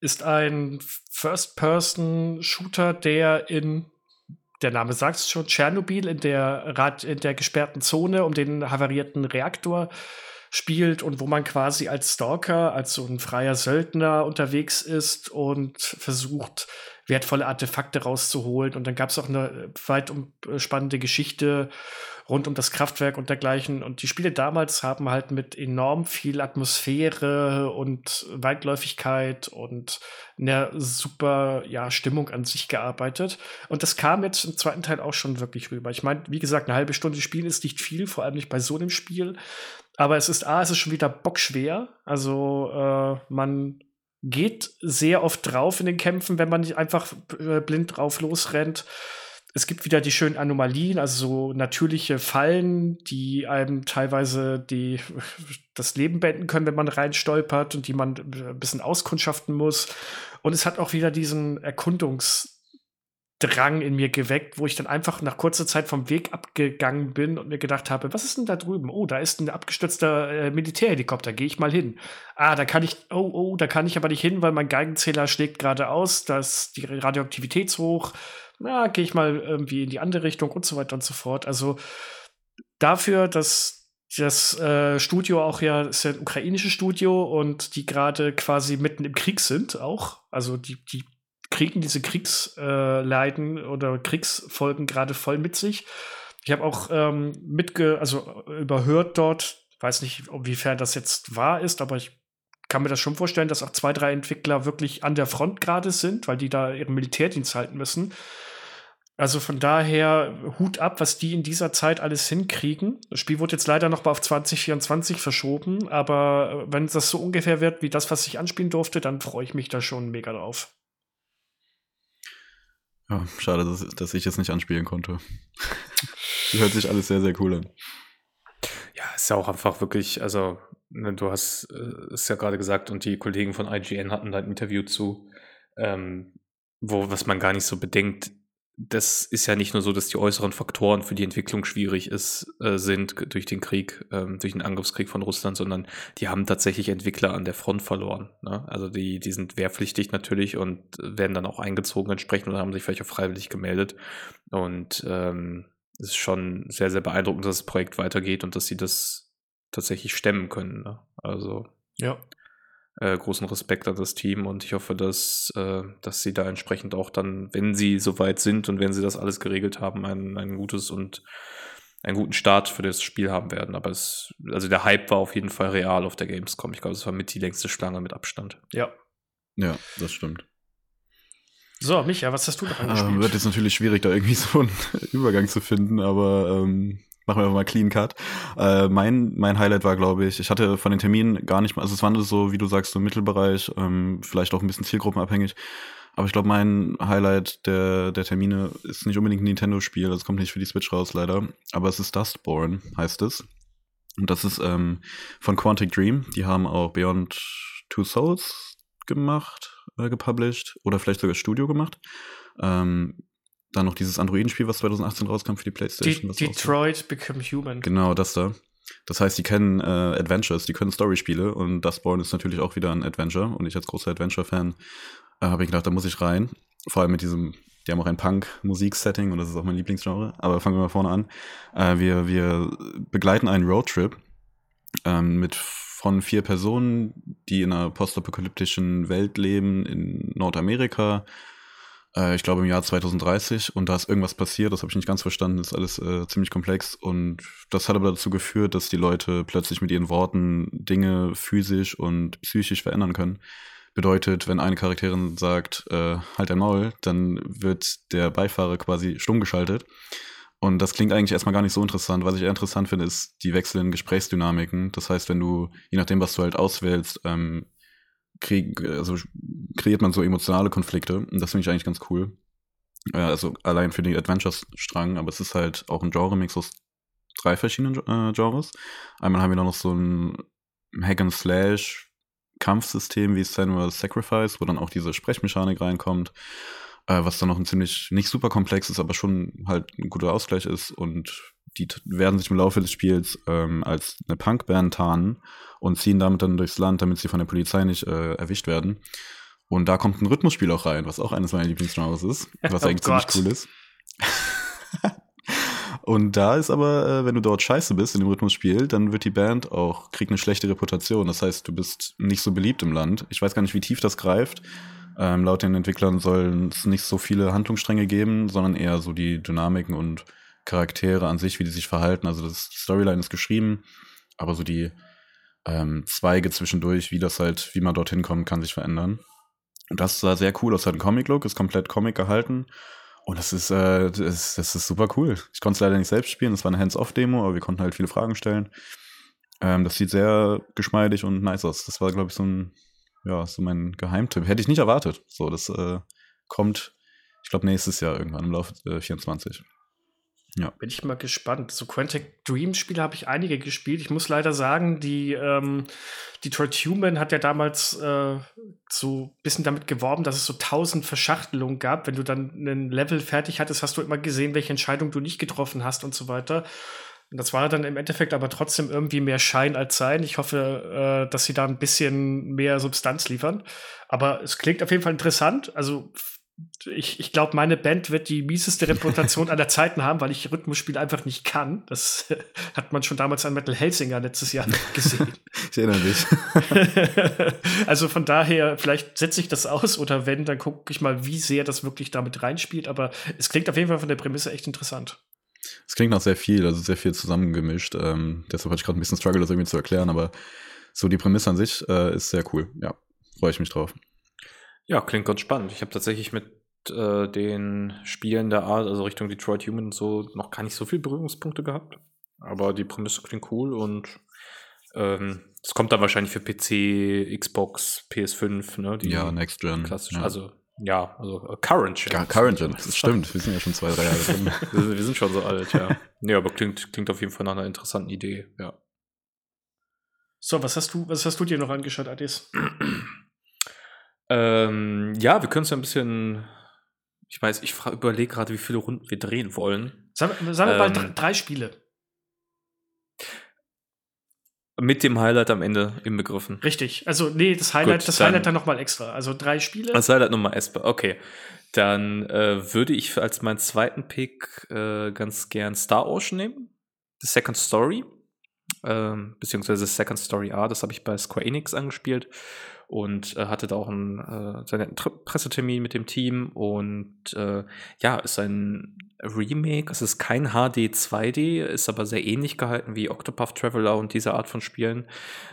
Ist ein First-Person-Shooter, der in der Name sagt es schon, Tschernobyl in der, Rad, in der gesperrten Zone um den havarierten Reaktor spielt und wo man quasi als Stalker, als so ein freier Söldner unterwegs ist und versucht, wertvolle Artefakte rauszuholen. Und dann gab es auch eine weit umspannende Geschichte rund um das Kraftwerk und dergleichen. Und die Spiele damals haben halt mit enorm viel Atmosphäre und Weitläufigkeit und einer super ja, Stimmung an sich gearbeitet. Und das kam jetzt im zweiten Teil auch schon wirklich rüber. Ich meine, wie gesagt, eine halbe Stunde Spiel ist nicht viel, vor allem nicht bei so einem Spiel. Aber es ist A, es ist schon wieder bockschwer. Also äh, man geht sehr oft drauf in den Kämpfen, wenn man nicht einfach äh, blind drauf losrennt. Es gibt wieder die schönen Anomalien, also so natürliche Fallen, die einem teilweise die, das Leben beenden können, wenn man reinstolpert und die man ein bisschen auskundschaften muss. Und es hat auch wieder diesen Erkundungsdrang in mir geweckt, wo ich dann einfach nach kurzer Zeit vom Weg abgegangen bin und mir gedacht habe, was ist denn da drüben? Oh, da ist ein abgestürzter äh, Militärhelikopter, gehe ich mal hin. Ah, da kann ich, oh, oh, da kann ich aber nicht hin, weil mein Geigenzähler schlägt gerade aus, da ist die Radioaktivität zu hoch na, gehe ich mal irgendwie in die andere Richtung und so weiter und so fort. Also dafür, dass das äh, Studio auch ja, ist ja ein ukrainisches Studio und die gerade quasi mitten im Krieg sind auch. Also die, die kriegen diese Kriegsleiden äh, oder Kriegsfolgen gerade voll mit sich. Ich habe auch ähm, mitge, also überhört dort, weiß nicht, inwiefern das jetzt wahr ist, aber ich kann mir das schon vorstellen, dass auch zwei, drei Entwickler wirklich an der Front gerade sind, weil die da ihren Militärdienst halten müssen. Also von daher Hut ab, was die in dieser Zeit alles hinkriegen. Das Spiel wurde jetzt leider noch mal auf 2024 verschoben, aber äh, wenn das so ungefähr wird wie das, was ich anspielen durfte, dann freue ich mich da schon mega drauf. Ja, schade, dass, dass ich jetzt nicht anspielen konnte. hört sich alles sehr, sehr cool an. Ja, ist ja auch einfach wirklich, also ne, du hast äh, es ja gerade gesagt und die Kollegen von IGN hatten da ein Interview zu, ähm, wo, was man gar nicht so bedenkt, das ist ja nicht nur so, dass die äußeren Faktoren für die Entwicklung schwierig ist, äh, sind durch den Krieg, ähm, durch den Angriffskrieg von Russland, sondern die haben tatsächlich Entwickler an der Front verloren. Ne? Also die, die sind wehrpflichtig natürlich und werden dann auch eingezogen entsprechend oder haben sich vielleicht auch freiwillig gemeldet. Und ähm, es ist schon sehr, sehr beeindruckend, dass das Projekt weitergeht und dass sie das tatsächlich stemmen können. Ne? Also ja. Äh, großen Respekt an das Team und ich hoffe, dass, äh, dass sie da entsprechend auch dann, wenn sie soweit sind und wenn sie das alles geregelt haben, ein, ein gutes und einen guten Start für das Spiel haben werden. Aber es, also der Hype war auf jeden Fall real auf der Gamescom. Ich glaube, es war mit die längste Schlange mit Abstand. Ja. Ja, das stimmt. So, Micha, was hast du noch angespielt? Ähm, wird jetzt natürlich schwierig, da irgendwie so einen Übergang zu finden, aber ähm, machen wir einfach mal Clean Cut. Äh, mein, mein Highlight war, glaube ich, ich hatte von den Terminen gar nicht mal, also es war so, wie du sagst, so im Mittelbereich, ähm, vielleicht auch ein bisschen zielgruppenabhängig. Aber ich glaube, mein Highlight der, der Termine ist nicht unbedingt ein Nintendo-Spiel, das kommt nicht für die Switch raus, leider. Aber es ist Dustborn, heißt es. Und das ist ähm, von Quantic Dream. Die haben auch Beyond Two Souls gemacht, äh, gepublished oder vielleicht sogar Studio gemacht. Ähm, dann noch dieses Androiden-Spiel, was 2018 rauskam für die PlayStation. De Detroit Become Human. Genau, das da. Das heißt, die kennen äh, Adventures, die können Story-Spiele und Dustborn ist natürlich auch wieder ein Adventure und ich als großer Adventure-Fan äh, habe ich gedacht, da muss ich rein. Vor allem mit diesem, die haben auch ein Punk-Musik-Setting und das ist auch mein Lieblingsgenre. Aber fangen wir mal vorne an. Äh, wir, wir begleiten einen Roadtrip ähm, mit von vier Personen, die in einer postapokalyptischen Welt leben in Nordamerika. Äh, ich glaube im Jahr 2030 und da ist irgendwas passiert, das habe ich nicht ganz verstanden, das ist alles äh, ziemlich komplex und das hat aber dazu geführt, dass die Leute plötzlich mit ihren Worten Dinge physisch und psychisch verändern können. Bedeutet, wenn eine Charakterin sagt, äh, halt dein Maul, dann wird der Beifahrer quasi stumm geschaltet. Und das klingt eigentlich erstmal gar nicht so interessant. Was ich eher interessant finde, ist die wechselnden Gesprächsdynamiken. Das heißt, wenn du, je nachdem, was du halt auswählst, ähm, krieg, also kreiert man so emotionale Konflikte. Und das finde ich eigentlich ganz cool. Äh, also allein für den Adventures-Strang, aber es ist halt auch ein Genre-Mix aus drei verschiedenen äh, Genres. Einmal haben wir noch so ein Hack and Slash Kampfsystem wie Senua's Sacrifice, wo dann auch diese Sprechmechanik reinkommt, äh, was dann noch ein ziemlich, nicht super komplex ist, aber schon halt ein guter Ausgleich ist und die werden sich im Laufe des Spiels ähm, als eine Punkband tarnen und ziehen damit dann durchs Land, damit sie von der Polizei nicht äh, erwischt werden. Und da kommt ein Rhythmusspiel auch rein, was auch eines meiner Lieblingsgenres ist, was oh eigentlich Gott. ziemlich cool ist. Und da ist aber, äh, wenn du dort scheiße bist in dem Rhythmusspiel, dann wird die Band auch, kriegt eine schlechte Reputation. Das heißt, du bist nicht so beliebt im Land. Ich weiß gar nicht, wie tief das greift. Ähm, laut den Entwicklern sollen es nicht so viele Handlungsstränge geben, sondern eher so die Dynamiken und Charaktere an sich, wie die sich verhalten. Also das Storyline ist geschrieben, aber so die ähm, Zweige zwischendurch, wie das halt, wie man dorthin kommt, kann sich verändern. Und das sah sehr cool aus, hat einen Comic-Look, ist komplett Comic gehalten und das ist, äh, das, das ist super cool. Ich konnte es leider nicht selbst spielen, das war eine Hands-off-Demo, aber wir konnten halt viele Fragen stellen. Ähm, das sieht sehr geschmeidig und nice aus. Das war, glaube ich, so ein, ja, so mein Geheimtipp. Hätte ich nicht erwartet. So, das äh, kommt, ich glaube, nächstes Jahr irgendwann im Laufe äh, 24. Ja. Bin ich mal gespannt. So Quantic Dream Spiele habe ich einige gespielt. Ich muss leider sagen, die ähm, Detroit Human hat ja damals äh, so ein bisschen damit geworben, dass es so tausend Verschachtelungen gab. Wenn du dann ein Level fertig hattest, hast du immer gesehen, welche Entscheidung du nicht getroffen hast und so weiter. Und das war dann im Endeffekt aber trotzdem irgendwie mehr Schein als Sein. Ich hoffe, äh, dass sie da ein bisschen mehr Substanz liefern. Aber es klingt auf jeden Fall interessant. Also ich, ich glaube, meine Band wird die mieseste Reputation aller Zeiten haben, weil ich Rhythmusspiel einfach nicht kann. Das hat man schon damals an Metal Helsinger letztes Jahr gesehen. ich erinnere mich. also von daher, vielleicht setze ich das aus oder wenn, dann gucke ich mal, wie sehr das wirklich damit reinspielt. Aber es klingt auf jeden Fall von der Prämisse echt interessant. Es klingt noch sehr viel, also sehr viel zusammengemischt. Ähm, deshalb hatte ich gerade ein bisschen Struggle, das irgendwie zu erklären, aber so die Prämisse an sich äh, ist sehr cool. Ja, freue ich mich drauf. Ja, klingt ganz spannend. Ich habe tatsächlich mit äh, den Spielen der Art, also Richtung Detroit Human und so, noch gar nicht so viele Berührungspunkte gehabt. Aber die Prämisse klingt cool und ähm, es kommt dann wahrscheinlich für PC, Xbox, PS5, ne? Die ja, Next Gen. Klassisch, ja. also ja, also uh, Current Gen. Ja, Current Gen, das stimmt. Wir sind ja schon zwei, drei Jahre drin. wir, wir, sind schon so alt, ja. Nee, aber klingt, klingt auf jeden Fall nach einer interessanten Idee, ja. So, was hast du, was hast du dir noch angeschaut, Adis? Ähm, ja, wir können es ja ein bisschen. Ich weiß, ich überlege gerade, wie viele Runden wir drehen wollen. Sagen, sagen wir ähm, mal drei Spiele. Mit dem Highlight am Ende inbegriffen. Richtig. Also, nee, das Highlight, Gut, das dann, Highlight dann nochmal extra. Also drei Spiele. Das Highlight nochmal extra. Okay. Dann äh, würde ich als meinen zweiten Pick äh, ganz gern Star Ocean nehmen. The Second Story. ähm, beziehungsweise Second Story A, das habe ich bei Square Enix angespielt und äh, hatte da auch einen äh, seinen Pressetermin mit dem Team und äh, ja, ist ein Remake, es ist kein HD 2D, ist aber sehr ähnlich gehalten wie Octopath Traveler und diese Art von Spielen.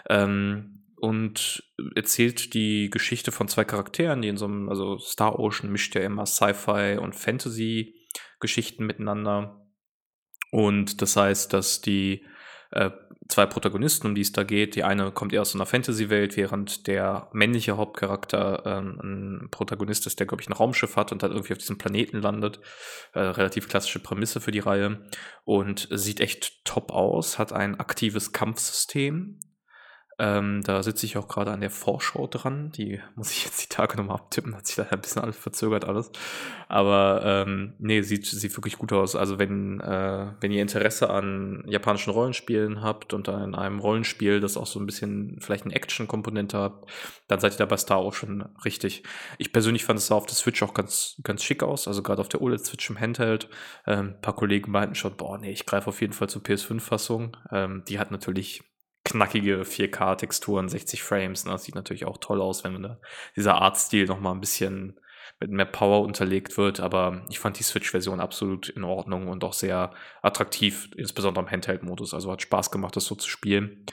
Ähm, und erzählt die Geschichte von zwei Charakteren, die in so einem, also Star Ocean mischt ja immer Sci-Fi und Fantasy-Geschichten miteinander. Und das heißt, dass die äh, zwei Protagonisten, um die es da geht. Die eine kommt eher aus einer Fantasy-Welt, während der männliche Hauptcharakter ähm, ein Protagonist ist, der, glaube ich, ein Raumschiff hat und dann irgendwie auf diesem Planeten landet. Äh, relativ klassische Prämisse für die Reihe. Und sieht echt top aus, hat ein aktives Kampfsystem, ähm, da sitze ich auch gerade an der Vorschau dran. Die muss ich jetzt die Tage nochmal abtippen. Hat sich da ein bisschen alles verzögert alles. Aber ähm, nee, sieht, sieht wirklich gut aus. Also wenn, äh, wenn ihr Interesse an japanischen Rollenspielen habt und an einem Rollenspiel, das auch so ein bisschen vielleicht eine Action-Komponente hat, dann seid ihr da bei Star auch schon richtig. Ich persönlich fand es auf der Switch auch ganz, ganz schick aus. Also gerade auf der OLED-Switch im Handheld. Ähm, paar Kollegen meinten schon, boah, nee, ich greife auf jeden Fall zur PS5-Fassung. Ähm, die hat natürlich knackige 4K-Texturen, 60 Frames. Ne? Das sieht natürlich auch toll aus, wenn da dieser Artstil noch mal ein bisschen mit mehr Power unterlegt wird. Aber ich fand die Switch-Version absolut in Ordnung und auch sehr attraktiv, insbesondere im Handheld-Modus. Also hat Spaß gemacht, das so zu spielen.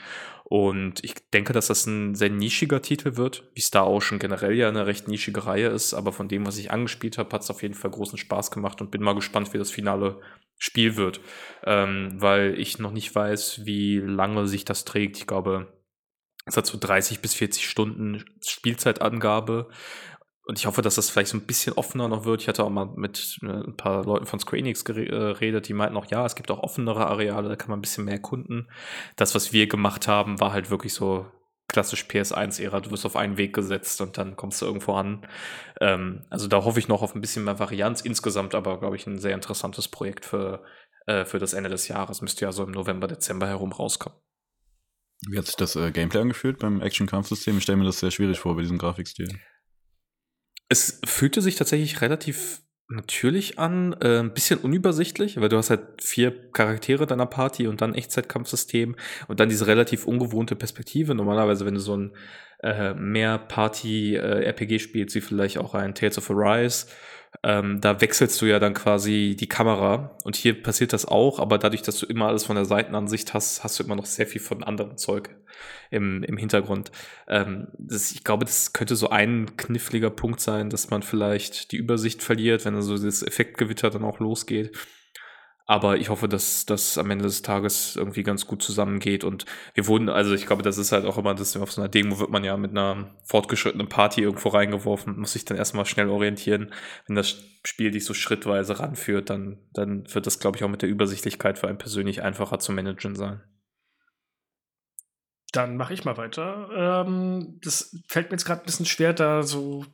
Und ich denke, dass das ein sehr nischiger Titel wird, wie Star Ocean generell ja eine recht nischige Reihe ist. Aber von dem, was ich angespielt habe, hat es auf jeden Fall großen Spaß gemacht und bin mal gespannt, wie das Finale Spiel wird, ähm, weil ich noch nicht weiß, wie lange sich das trägt. Ich glaube, es hat so 30 bis 40 Stunden Spielzeitangabe. Und ich hoffe, dass das vielleicht so ein bisschen offener noch wird. Ich hatte auch mal mit äh, ein paar Leuten von Square Enix geredet, die meinten auch, ja, es gibt auch offenere Areale, da kann man ein bisschen mehr erkunden. Das, was wir gemacht haben, war halt wirklich so klassisch PS1-Ära, du wirst auf einen Weg gesetzt und dann kommst du irgendwo an. Ähm, also da hoffe ich noch auf ein bisschen mehr Varianz. Insgesamt aber, glaube ich, ein sehr interessantes Projekt für, äh, für das Ende des Jahres. Müsste ja so im November, Dezember herum rauskommen. Wie hat sich das äh, Gameplay angefühlt beim Action-Kampfsystem? Ich stelle mir das sehr schwierig vor bei diesem Grafikstil. Es fühlte sich tatsächlich relativ natürlich an, äh, ein bisschen unübersichtlich, weil du hast halt vier Charaktere deiner Party und dann Echtzeitkampfsystem und dann diese relativ ungewohnte Perspektive. Normalerweise, wenn du so ein äh, mehr Party-RPG äh, spielst, wie vielleicht auch ein Tales of Arise, ähm, da wechselst du ja dann quasi die Kamera und hier passiert das auch, aber dadurch, dass du immer alles von der Seitenansicht hast, hast du immer noch sehr viel von anderem Zeug im, im Hintergrund. Ähm, das, ich glaube, das könnte so ein kniffliger Punkt sein, dass man vielleicht die Übersicht verliert, wenn dann so das Effektgewitter dann auch losgeht. Aber ich hoffe, dass das am Ende des Tages irgendwie ganz gut zusammengeht. Und wir wurden, also ich glaube, das ist halt auch immer, das auf so einer Demo wird man ja mit einer fortgeschrittenen Party irgendwo reingeworfen, muss sich dann erstmal schnell orientieren. Wenn das Spiel dich so schrittweise ranführt, dann, dann wird das, glaube ich, auch mit der Übersichtlichkeit für einen persönlich einfacher zu managen sein. Dann mache ich mal weiter. Ähm, das fällt mir jetzt gerade ein bisschen schwer, da so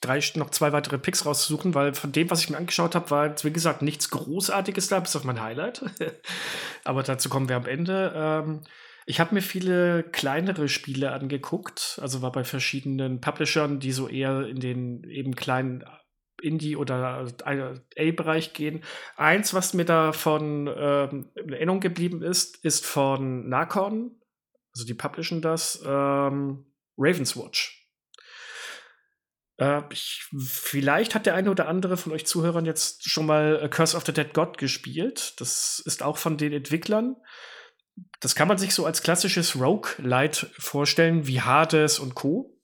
drei, noch zwei weitere Picks rauszusuchen, weil von dem, was ich mir angeschaut habe, war jetzt, wie gesagt, nichts Großartiges da, bis auf mein Highlight. Aber dazu kommen wir am Ende. Ähm, ich habe mir viele kleinere Spiele angeguckt, also war bei verschiedenen Publishern, die so eher in den eben kleinen Indie- oder A-Bereich gehen. Eins, was mir davon ähm, in Erinnerung geblieben ist, ist von Nakon, also die publishen das, ähm, Ravenswatch. Äh, ich, vielleicht hat der eine oder andere von euch Zuhörern jetzt schon mal Curse of the Dead God gespielt. Das ist auch von den Entwicklern. Das kann man sich so als klassisches Rogue-Light vorstellen, wie Hades und Co.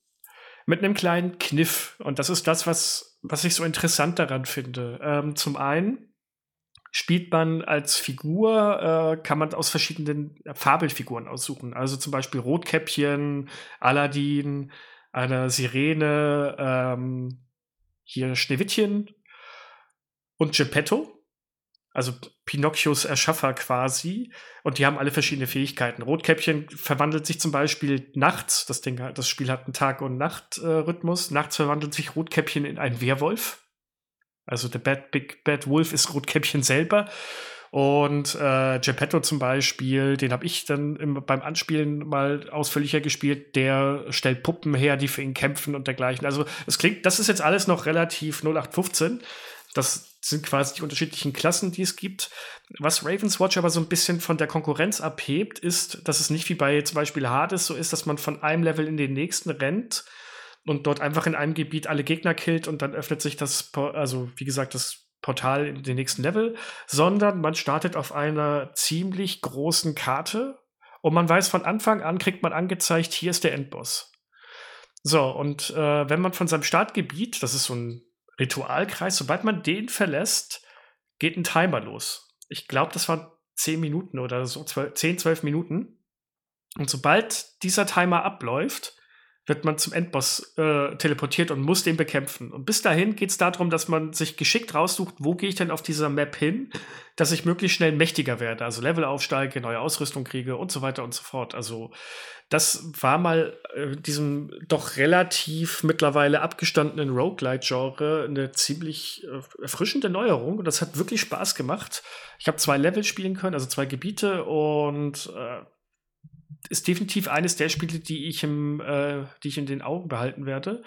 Mit einem kleinen Kniff. Und das ist das, was, was ich so interessant daran finde. Ähm, zum einen spielt man als Figur, äh, kann man aus verschiedenen Fabelfiguren aussuchen. Also zum Beispiel Rotkäppchen, Aladdin, eine Sirene, ähm, hier Schneewittchen und Geppetto. Also Pinocchios Erschaffer quasi. Und die haben alle verschiedene Fähigkeiten. Rotkäppchen verwandelt sich zum Beispiel nachts. Das, Ding, das Spiel hat einen Tag- und Nacht-Rhythmus. Äh, nachts verwandelt sich Rotkäppchen in einen Werwolf. Also der Bad Big Bad Wolf ist Rotkäppchen selber. Und äh, Geppetto zum Beispiel, den habe ich dann im, beim Anspielen mal ausführlicher gespielt. Der stellt Puppen her, die für ihn kämpfen und dergleichen. Also es klingt, das ist jetzt alles noch relativ 0815. Das sind quasi die unterschiedlichen Klassen, die es gibt. Was Ravens Watch aber so ein bisschen von der Konkurrenz abhebt, ist, dass es nicht wie bei zum Beispiel Hades so ist, dass man von einem Level in den nächsten rennt und dort einfach in einem Gebiet alle Gegner killt und dann öffnet sich das, also wie gesagt, das Portal in den nächsten Level, sondern man startet auf einer ziemlich großen Karte und man weiß von Anfang an, kriegt man angezeigt, hier ist der Endboss. So, und äh, wenn man von seinem Startgebiet, das ist so ein Ritualkreis, sobald man den verlässt, geht ein Timer los. Ich glaube, das waren 10 Minuten oder so, 12, 10, 12 Minuten. Und sobald dieser Timer abläuft, wird man zum Endboss äh, teleportiert und muss den bekämpfen. Und bis dahin geht es darum, dass man sich geschickt raussucht, wo gehe ich denn auf dieser Map hin, dass ich möglichst schnell mächtiger werde, also Level aufsteige, neue Ausrüstung kriege und so weiter und so fort. Also das war mal äh, diesem doch relativ mittlerweile abgestandenen Roguelite-Genre eine ziemlich äh, erfrischende Neuerung und das hat wirklich Spaß gemacht. Ich habe zwei Level spielen können, also zwei Gebiete und äh, ist definitiv eines der Spiele, die ich, im, äh, die ich in den Augen behalten werde.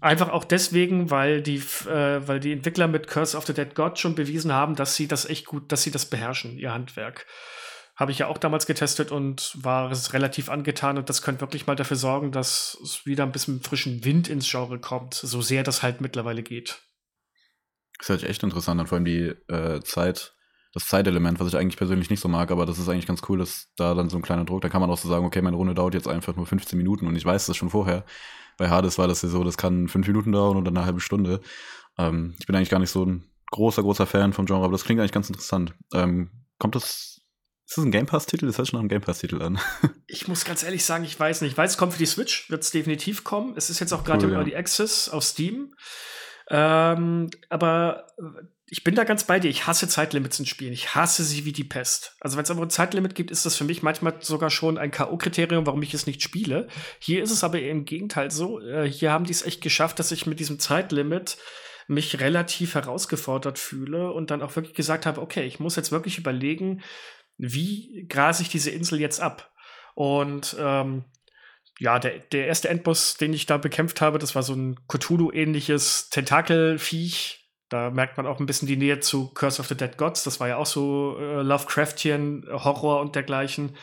Einfach auch deswegen, weil die, äh, weil die Entwickler mit Curse of the Dead God schon bewiesen haben, dass sie das echt gut, dass sie das beherrschen, ihr Handwerk. Habe ich ja auch damals getestet und war es relativ angetan und das könnte wirklich mal dafür sorgen, dass es wieder ein bisschen frischen Wind ins Genre kommt, so sehr das halt mittlerweile geht. Das hört sich echt interessant an, vor allem die äh, Zeit, das Zeitelement, was ich eigentlich persönlich nicht so mag, aber das ist eigentlich ganz cool, dass da dann so ein kleiner Druck, da kann man auch so sagen, okay, meine Runde dauert jetzt einfach nur 15 Minuten und ich weiß das schon vorher. Bei Hades war das ja so, das kann fünf Minuten dauern oder eine halbe Stunde. Ähm, ich bin eigentlich gar nicht so ein großer, großer Fan vom Genre, aber das klingt eigentlich ganz interessant. Ähm, kommt das, ist das ein Game Pass-Titel? Das hört sich nach einem Game Pass-Titel an. ich muss ganz ehrlich sagen, ich weiß nicht. Ich weiß, es kommt für die Switch, wird es definitiv kommen. Es ist jetzt auch gerade cool, im ja. Early Access auf Steam. Ähm, aber ich bin da ganz bei dir. Ich hasse Zeitlimits in Spielen. Ich hasse sie wie die Pest. Also wenn es aber ein Zeitlimit gibt, ist das für mich manchmal sogar schon ein K.O.-Kriterium, warum ich es nicht spiele. Hier ist es aber im Gegenteil so. Äh, hier haben die es echt geschafft, dass ich mit diesem Zeitlimit mich relativ herausgefordert fühle und dann auch wirklich gesagt habe, okay, ich muss jetzt wirklich überlegen, wie grase ich diese Insel jetzt ab? Und ähm, ja, der, der erste Endboss, den ich da bekämpft habe, das war so ein Cthulhu-ähnliches Tentakelviech, da merkt man auch ein bisschen die Nähe zu Curse of the Dead Gods. Das war ja auch so äh, Lovecraftian, Horror und dergleichen.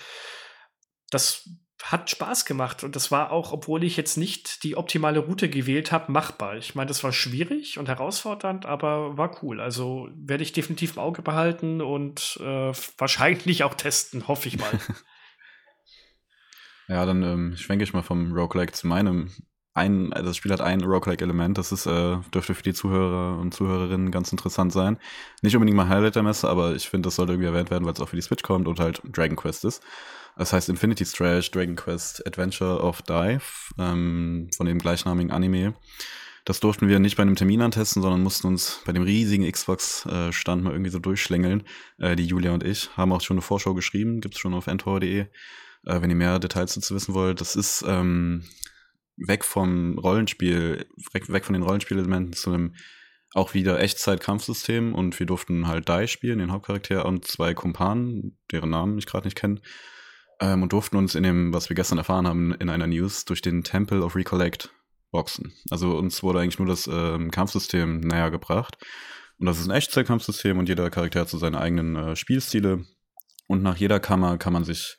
Das hat Spaß gemacht und das war auch, obwohl ich jetzt nicht die optimale Route gewählt habe, machbar. Ich meine, das war schwierig und herausfordernd, aber war cool. Also werde ich definitiv im Auge behalten und äh, wahrscheinlich auch testen, hoffe ich mal. ja, dann ähm, schwenke ich mal vom Roguelike zu meinem ein, das Spiel hat ein Roguelike-Element, das ist, äh, dürfte für die Zuhörer und Zuhörerinnen ganz interessant sein. Nicht unbedingt mal Highlight der Messe, aber ich finde, das sollte irgendwie erwähnt werden, weil es auch für die Switch kommt und halt Dragon Quest ist. Das heißt Infinity Strash, Dragon Quest Adventure of Dive, ähm, von dem gleichnamigen Anime. Das durften wir nicht bei einem Termin antesten, sondern mussten uns bei dem riesigen Xbox-Stand mal irgendwie so durchschlängeln. Äh, die Julia und ich haben auch schon eine Vorschau geschrieben, gibt's schon auf entor.de, äh, wenn ihr mehr Details dazu wissen wollt. Das ist ähm, weg vom Rollenspiel, weg von den Rollenspielelementen zu einem auch wieder Echtzeit-Kampfsystem und wir durften halt Dai spielen, den Hauptcharakter und zwei Kumpanen, deren Namen ich gerade nicht kenne, ähm, und durften uns in dem, was wir gestern erfahren haben, in einer News durch den Temple of Recollect boxen. Also uns wurde eigentlich nur das ähm, Kampfsystem näher gebracht. Und das ist ein Echtzeit-Kampfsystem und jeder Charakter hat so seine eigenen äh, Spielstile. Und nach jeder Kammer kann man sich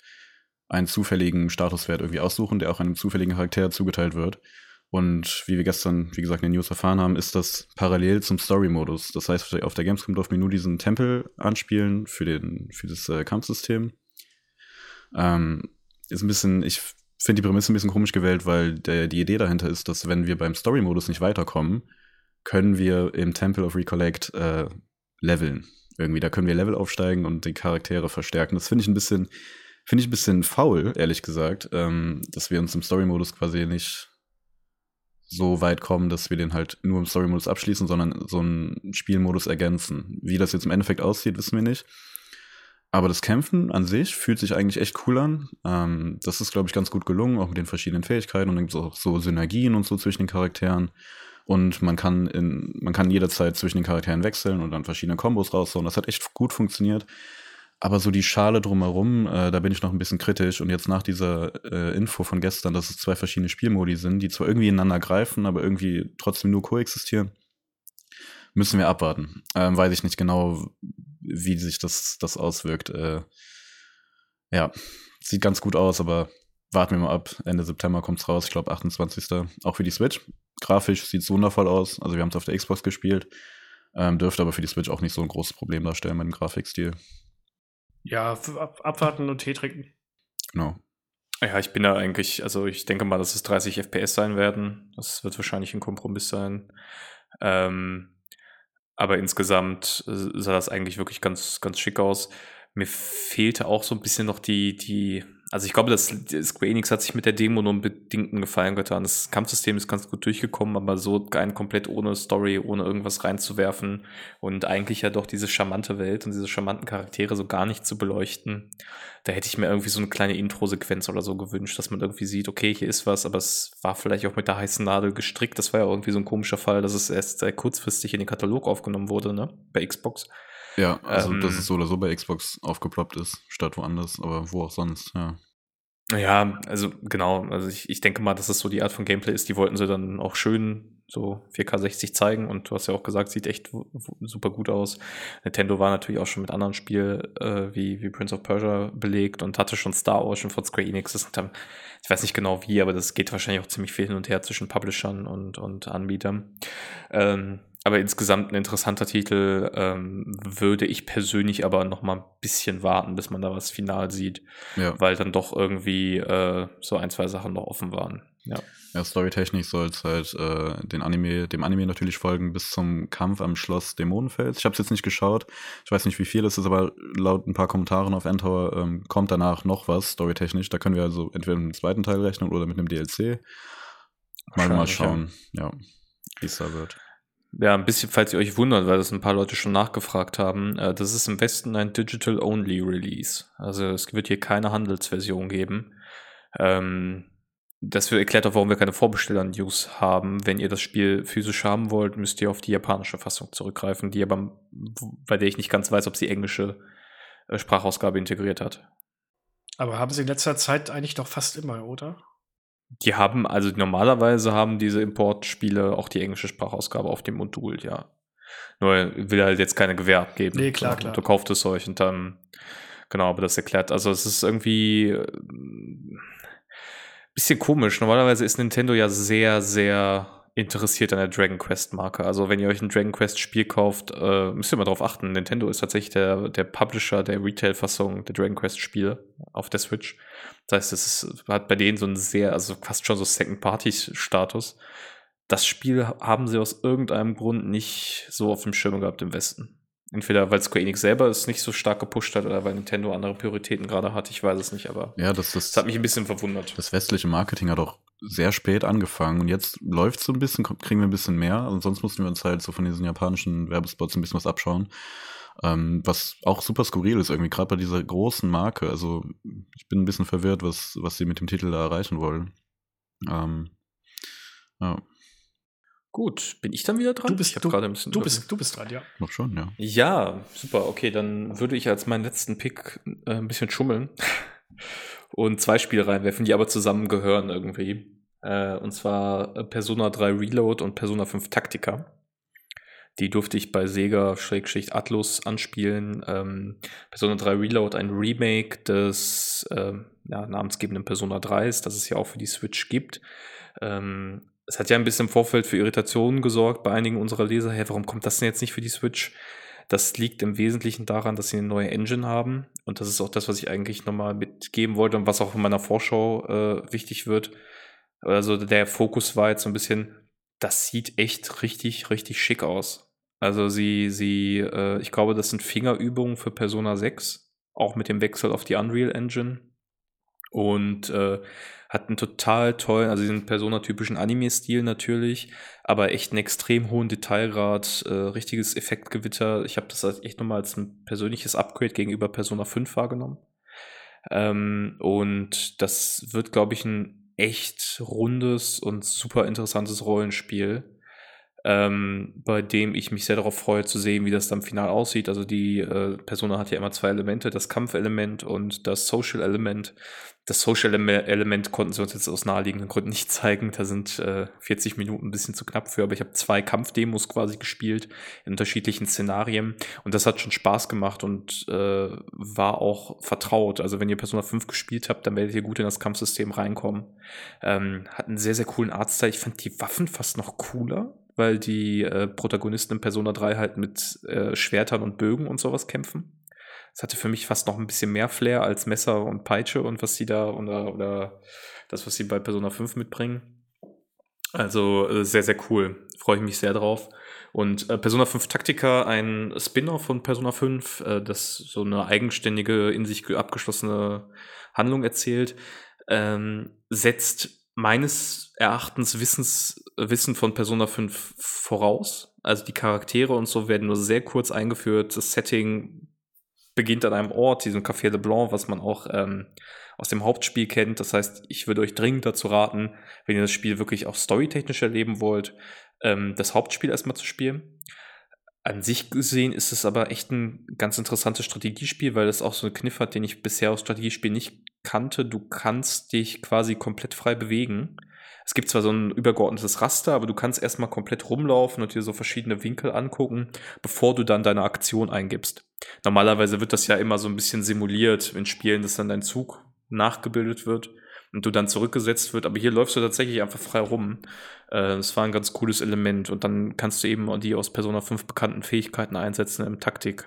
einen zufälligen Statuswert irgendwie aussuchen, der auch einem zufälligen Charakter zugeteilt wird. Und wie wir gestern, wie gesagt, in den News erfahren haben, ist das parallel zum Story-Modus. Das heißt, auf der Gamescom durften wir nur diesen Tempel anspielen für, den, für das äh, Kampfsystem. Ähm, ist ein bisschen, ich finde die Prämisse ein bisschen komisch gewählt, weil der, die Idee dahinter ist, dass wenn wir beim Story-Modus nicht weiterkommen, können wir im Temple of Recollect äh, leveln. Irgendwie, da können wir Level aufsteigen und die Charaktere verstärken. Das finde ich ein bisschen Finde ich ein bisschen faul, ehrlich gesagt, ähm, dass wir uns im Story-Modus quasi nicht so weit kommen, dass wir den halt nur im Story-Modus abschließen, sondern so einen Spielmodus ergänzen. Wie das jetzt im Endeffekt aussieht, wissen wir nicht. Aber das Kämpfen an sich fühlt sich eigentlich echt cool an. Ähm, das ist, glaube ich, ganz gut gelungen, auch mit den verschiedenen Fähigkeiten und dann gibt es auch so Synergien und so zwischen den Charakteren. Und man kann in, man kann jederzeit zwischen den Charakteren wechseln und dann verschiedene Kombos raushauen. Das hat echt gut funktioniert. Aber so die Schale drumherum, äh, da bin ich noch ein bisschen kritisch. Und jetzt nach dieser äh, Info von gestern, dass es zwei verschiedene Spielmodi sind, die zwar irgendwie ineinander greifen, aber irgendwie trotzdem nur koexistieren, Müssen wir abwarten. Ähm, weiß ich nicht genau, wie sich das, das auswirkt. Äh, ja, sieht ganz gut aus, aber warten wir mal ab. Ende September kommt es raus, ich glaube 28. Auch für die Switch. Grafisch sieht es wundervoll aus. Also wir haben es auf der Xbox gespielt. Ähm, dürfte aber für die Switch auch nicht so ein großes Problem darstellen mit dem Grafikstil. Ja, ab, abwarten und Tee trinken. Genau. Ja, ich bin da eigentlich, also ich denke mal, dass es 30 FPS sein werden. Das wird wahrscheinlich ein Kompromiss sein. Ähm, aber insgesamt sah das eigentlich wirklich ganz, ganz schick aus. Mir fehlte auch so ein bisschen noch die, die also ich glaube, das Square Enix hat sich mit der Demo nur einen bedingten Gefallen getan. Das Kampfsystem ist ganz gut durchgekommen, aber so ein komplett ohne Story, ohne irgendwas reinzuwerfen und eigentlich ja doch diese charmante Welt und diese charmanten Charaktere so gar nicht zu beleuchten. Da hätte ich mir irgendwie so eine kleine Intro-Sequenz oder so gewünscht, dass man irgendwie sieht, okay, hier ist was, aber es war vielleicht auch mit der heißen Nadel gestrickt. Das war ja irgendwie so ein komischer Fall, dass es erst sehr kurzfristig in den Katalog aufgenommen wurde, ne, bei Xbox. Ja, also ähm, dass es so oder so bei Xbox aufgeploppt ist, statt woanders, aber wo auch sonst, ja. Ja, also genau, also ich, ich denke mal, dass es so die Art von Gameplay ist, die wollten sie dann auch schön so 4K 60 zeigen und du hast ja auch gesagt, sieht echt super gut aus. Nintendo war natürlich auch schon mit anderen Spielen äh, wie, wie Prince of Persia belegt und hatte schon Star Ocean von Square Enix. Das dann, ich weiß nicht genau wie, aber das geht wahrscheinlich auch ziemlich viel hin und her zwischen Publishern und, und Anbietern. Ähm, aber insgesamt ein interessanter Titel. Ähm, würde ich persönlich aber noch mal ein bisschen warten, bis man da was final sieht, ja. weil dann doch irgendwie äh, so ein, zwei Sachen noch offen waren. Ja, ja storytechnisch soll es halt äh, den Anime, dem Anime natürlich folgen bis zum Kampf am Schloss Dämonenfels. Ich habe es jetzt nicht geschaut. Ich weiß nicht, wie viel es ist, aber laut ein paar Kommentaren auf Endtower ähm, kommt danach noch was storytechnisch. Da können wir also entweder mit dem zweiten Teil rechnen oder mit einem DLC. Mal, mal schauen, ja, wie es da wird. Ja, ein bisschen, falls ihr euch wundert, weil das ein paar Leute schon nachgefragt haben. Äh, das ist im Westen ein Digital-Only-Release. Also es wird hier keine Handelsversion geben. Ähm, das erklärt auch, warum wir keine Vorbesteller-News haben. Wenn ihr das Spiel physisch haben wollt, müsst ihr auf die japanische Fassung zurückgreifen, die aber, bei der ich nicht ganz weiß, ob sie englische äh, Sprachausgabe integriert hat. Aber haben sie in letzter Zeit eigentlich doch fast immer, oder? Die haben, also normalerweise haben diese Importspiele auch die englische Sprachausgabe auf dem Modul, ja. Nur will halt jetzt keine Gewähr abgeben. Nee, klar, klar. Du kaufst es euch und dann, genau, aber das erklärt, also es ist irgendwie äh, bisschen komisch. Normalerweise ist Nintendo ja sehr, sehr interessiert an der Dragon Quest Marke. Also wenn ihr euch ein Dragon Quest Spiel kauft, äh, müsst ihr mal drauf achten. Nintendo ist tatsächlich der, der Publisher der Retail-Fassung der Dragon Quest Spiele auf der Switch. Das heißt, es ist, hat bei denen so einen sehr, also fast schon so Second-Party-Status. Das Spiel haben sie aus irgendeinem Grund nicht so auf dem Schirm gehabt im Westen. Entweder weil Square Enix selber es nicht so stark gepusht hat oder weil Nintendo andere Prioritäten gerade hat, ich weiß es nicht, aber ja, das, das, das hat mich ein bisschen verwundert. Das westliche Marketing hat auch sehr spät angefangen und jetzt läuft es so ein bisschen, kriegen wir ein bisschen mehr. Und sonst mussten wir uns halt so von diesen japanischen Werbespots ein bisschen was abschauen. Ähm, was auch super skurril ist, irgendwie, gerade bei dieser großen Marke. Also, ich bin ein bisschen verwirrt, was, was sie mit dem Titel da erreichen wollen. Ähm, ja. Gut, bin ich dann wieder dran? Du bist, du, ein bisschen du, bist, du bist dran, ja. Noch schon, ja. Ja, super. Okay, dann würde ich als meinen letzten Pick äh, ein bisschen schummeln und zwei Spiele reinwerfen, die aber zusammengehören irgendwie. Äh, und zwar Persona 3 Reload und Persona 5 Taktika. Die durfte ich bei Sega Schrägschicht Atlus anspielen. Ähm, Persona 3 Reload, ein Remake des äh, ja, namensgebenden Persona 3s, das es ja auch für die Switch gibt. Ähm, es hat ja ein bisschen im Vorfeld für Irritationen gesorgt bei einigen unserer Leser. Hey, warum kommt das denn jetzt nicht für die Switch? Das liegt im Wesentlichen daran, dass sie eine neue Engine haben. Und das ist auch das, was ich eigentlich nochmal mitgeben wollte und was auch in meiner Vorschau äh, wichtig wird. Also der Fokus war jetzt so ein bisschen, das sieht echt richtig, richtig schick aus. Also sie, sie, äh, ich glaube, das sind Fingerübungen für Persona 6, auch mit dem Wechsel auf die Unreal Engine. Und äh, hat einen total tollen, also diesen Persona-typischen Anime-Stil natürlich, aber echt einen extrem hohen Detailgrad, äh, richtiges Effektgewitter. Ich habe das echt nochmal als ein persönliches Upgrade gegenüber Persona 5 wahrgenommen. Ähm, und das wird, glaube ich, ein echt rundes und super interessantes Rollenspiel. Ähm, bei dem ich mich sehr darauf freue zu sehen, wie das dann final aussieht. Also die äh, Persona hat ja immer zwei Elemente, das Kampfelement und das Social-Element. Das Social-Element konnten sie uns jetzt aus naheliegenden Gründen nicht zeigen. Da sind äh, 40 Minuten ein bisschen zu knapp für, aber ich habe zwei Kampfdemos quasi gespielt in unterschiedlichen Szenarien und das hat schon Spaß gemacht und äh, war auch vertraut. Also wenn ihr Persona 5 gespielt habt, dann werdet ihr gut in das Kampfsystem reinkommen. Ähm, hat einen sehr, sehr coolen Artstyle. Ich fand die Waffen fast noch cooler weil die äh, Protagonisten in Persona 3 halt mit äh, Schwertern und Bögen und sowas kämpfen. Das hatte für mich fast noch ein bisschen mehr Flair als Messer und Peitsche und was sie da oder, oder das, was sie bei Persona 5 mitbringen. Also äh, sehr, sehr cool. Freue ich mich sehr drauf. Und äh, Persona 5 Taktika, ein Spin-off von Persona 5, äh, das so eine eigenständige, in sich abgeschlossene Handlung erzählt, ähm, setzt meines Erachtens Wissens, Wissen von Persona 5 voraus. Also die Charaktere und so werden nur sehr kurz eingeführt. Das Setting beginnt an einem Ort, diesem Café de Blanc, was man auch ähm, aus dem Hauptspiel kennt. Das heißt, ich würde euch dringend dazu raten, wenn ihr das Spiel wirklich auch storytechnisch erleben wollt, ähm, das Hauptspiel erstmal zu spielen. An sich gesehen ist es aber echt ein ganz interessantes Strategiespiel, weil es auch so einen Kniff hat, den ich bisher aus Strategiespielen nicht kannte, du kannst dich quasi komplett frei bewegen. Es gibt zwar so ein übergeordnetes Raster, aber du kannst erstmal komplett rumlaufen und dir so verschiedene Winkel angucken, bevor du dann deine Aktion eingibst. Normalerweise wird das ja immer so ein bisschen simuliert in Spielen, dass dann dein Zug nachgebildet wird und du dann zurückgesetzt wird, aber hier läufst du tatsächlich einfach frei rum. Äh, das war ein ganz cooles Element. Und dann kannst du eben die aus Persona 5 bekannten Fähigkeiten einsetzen im Taktik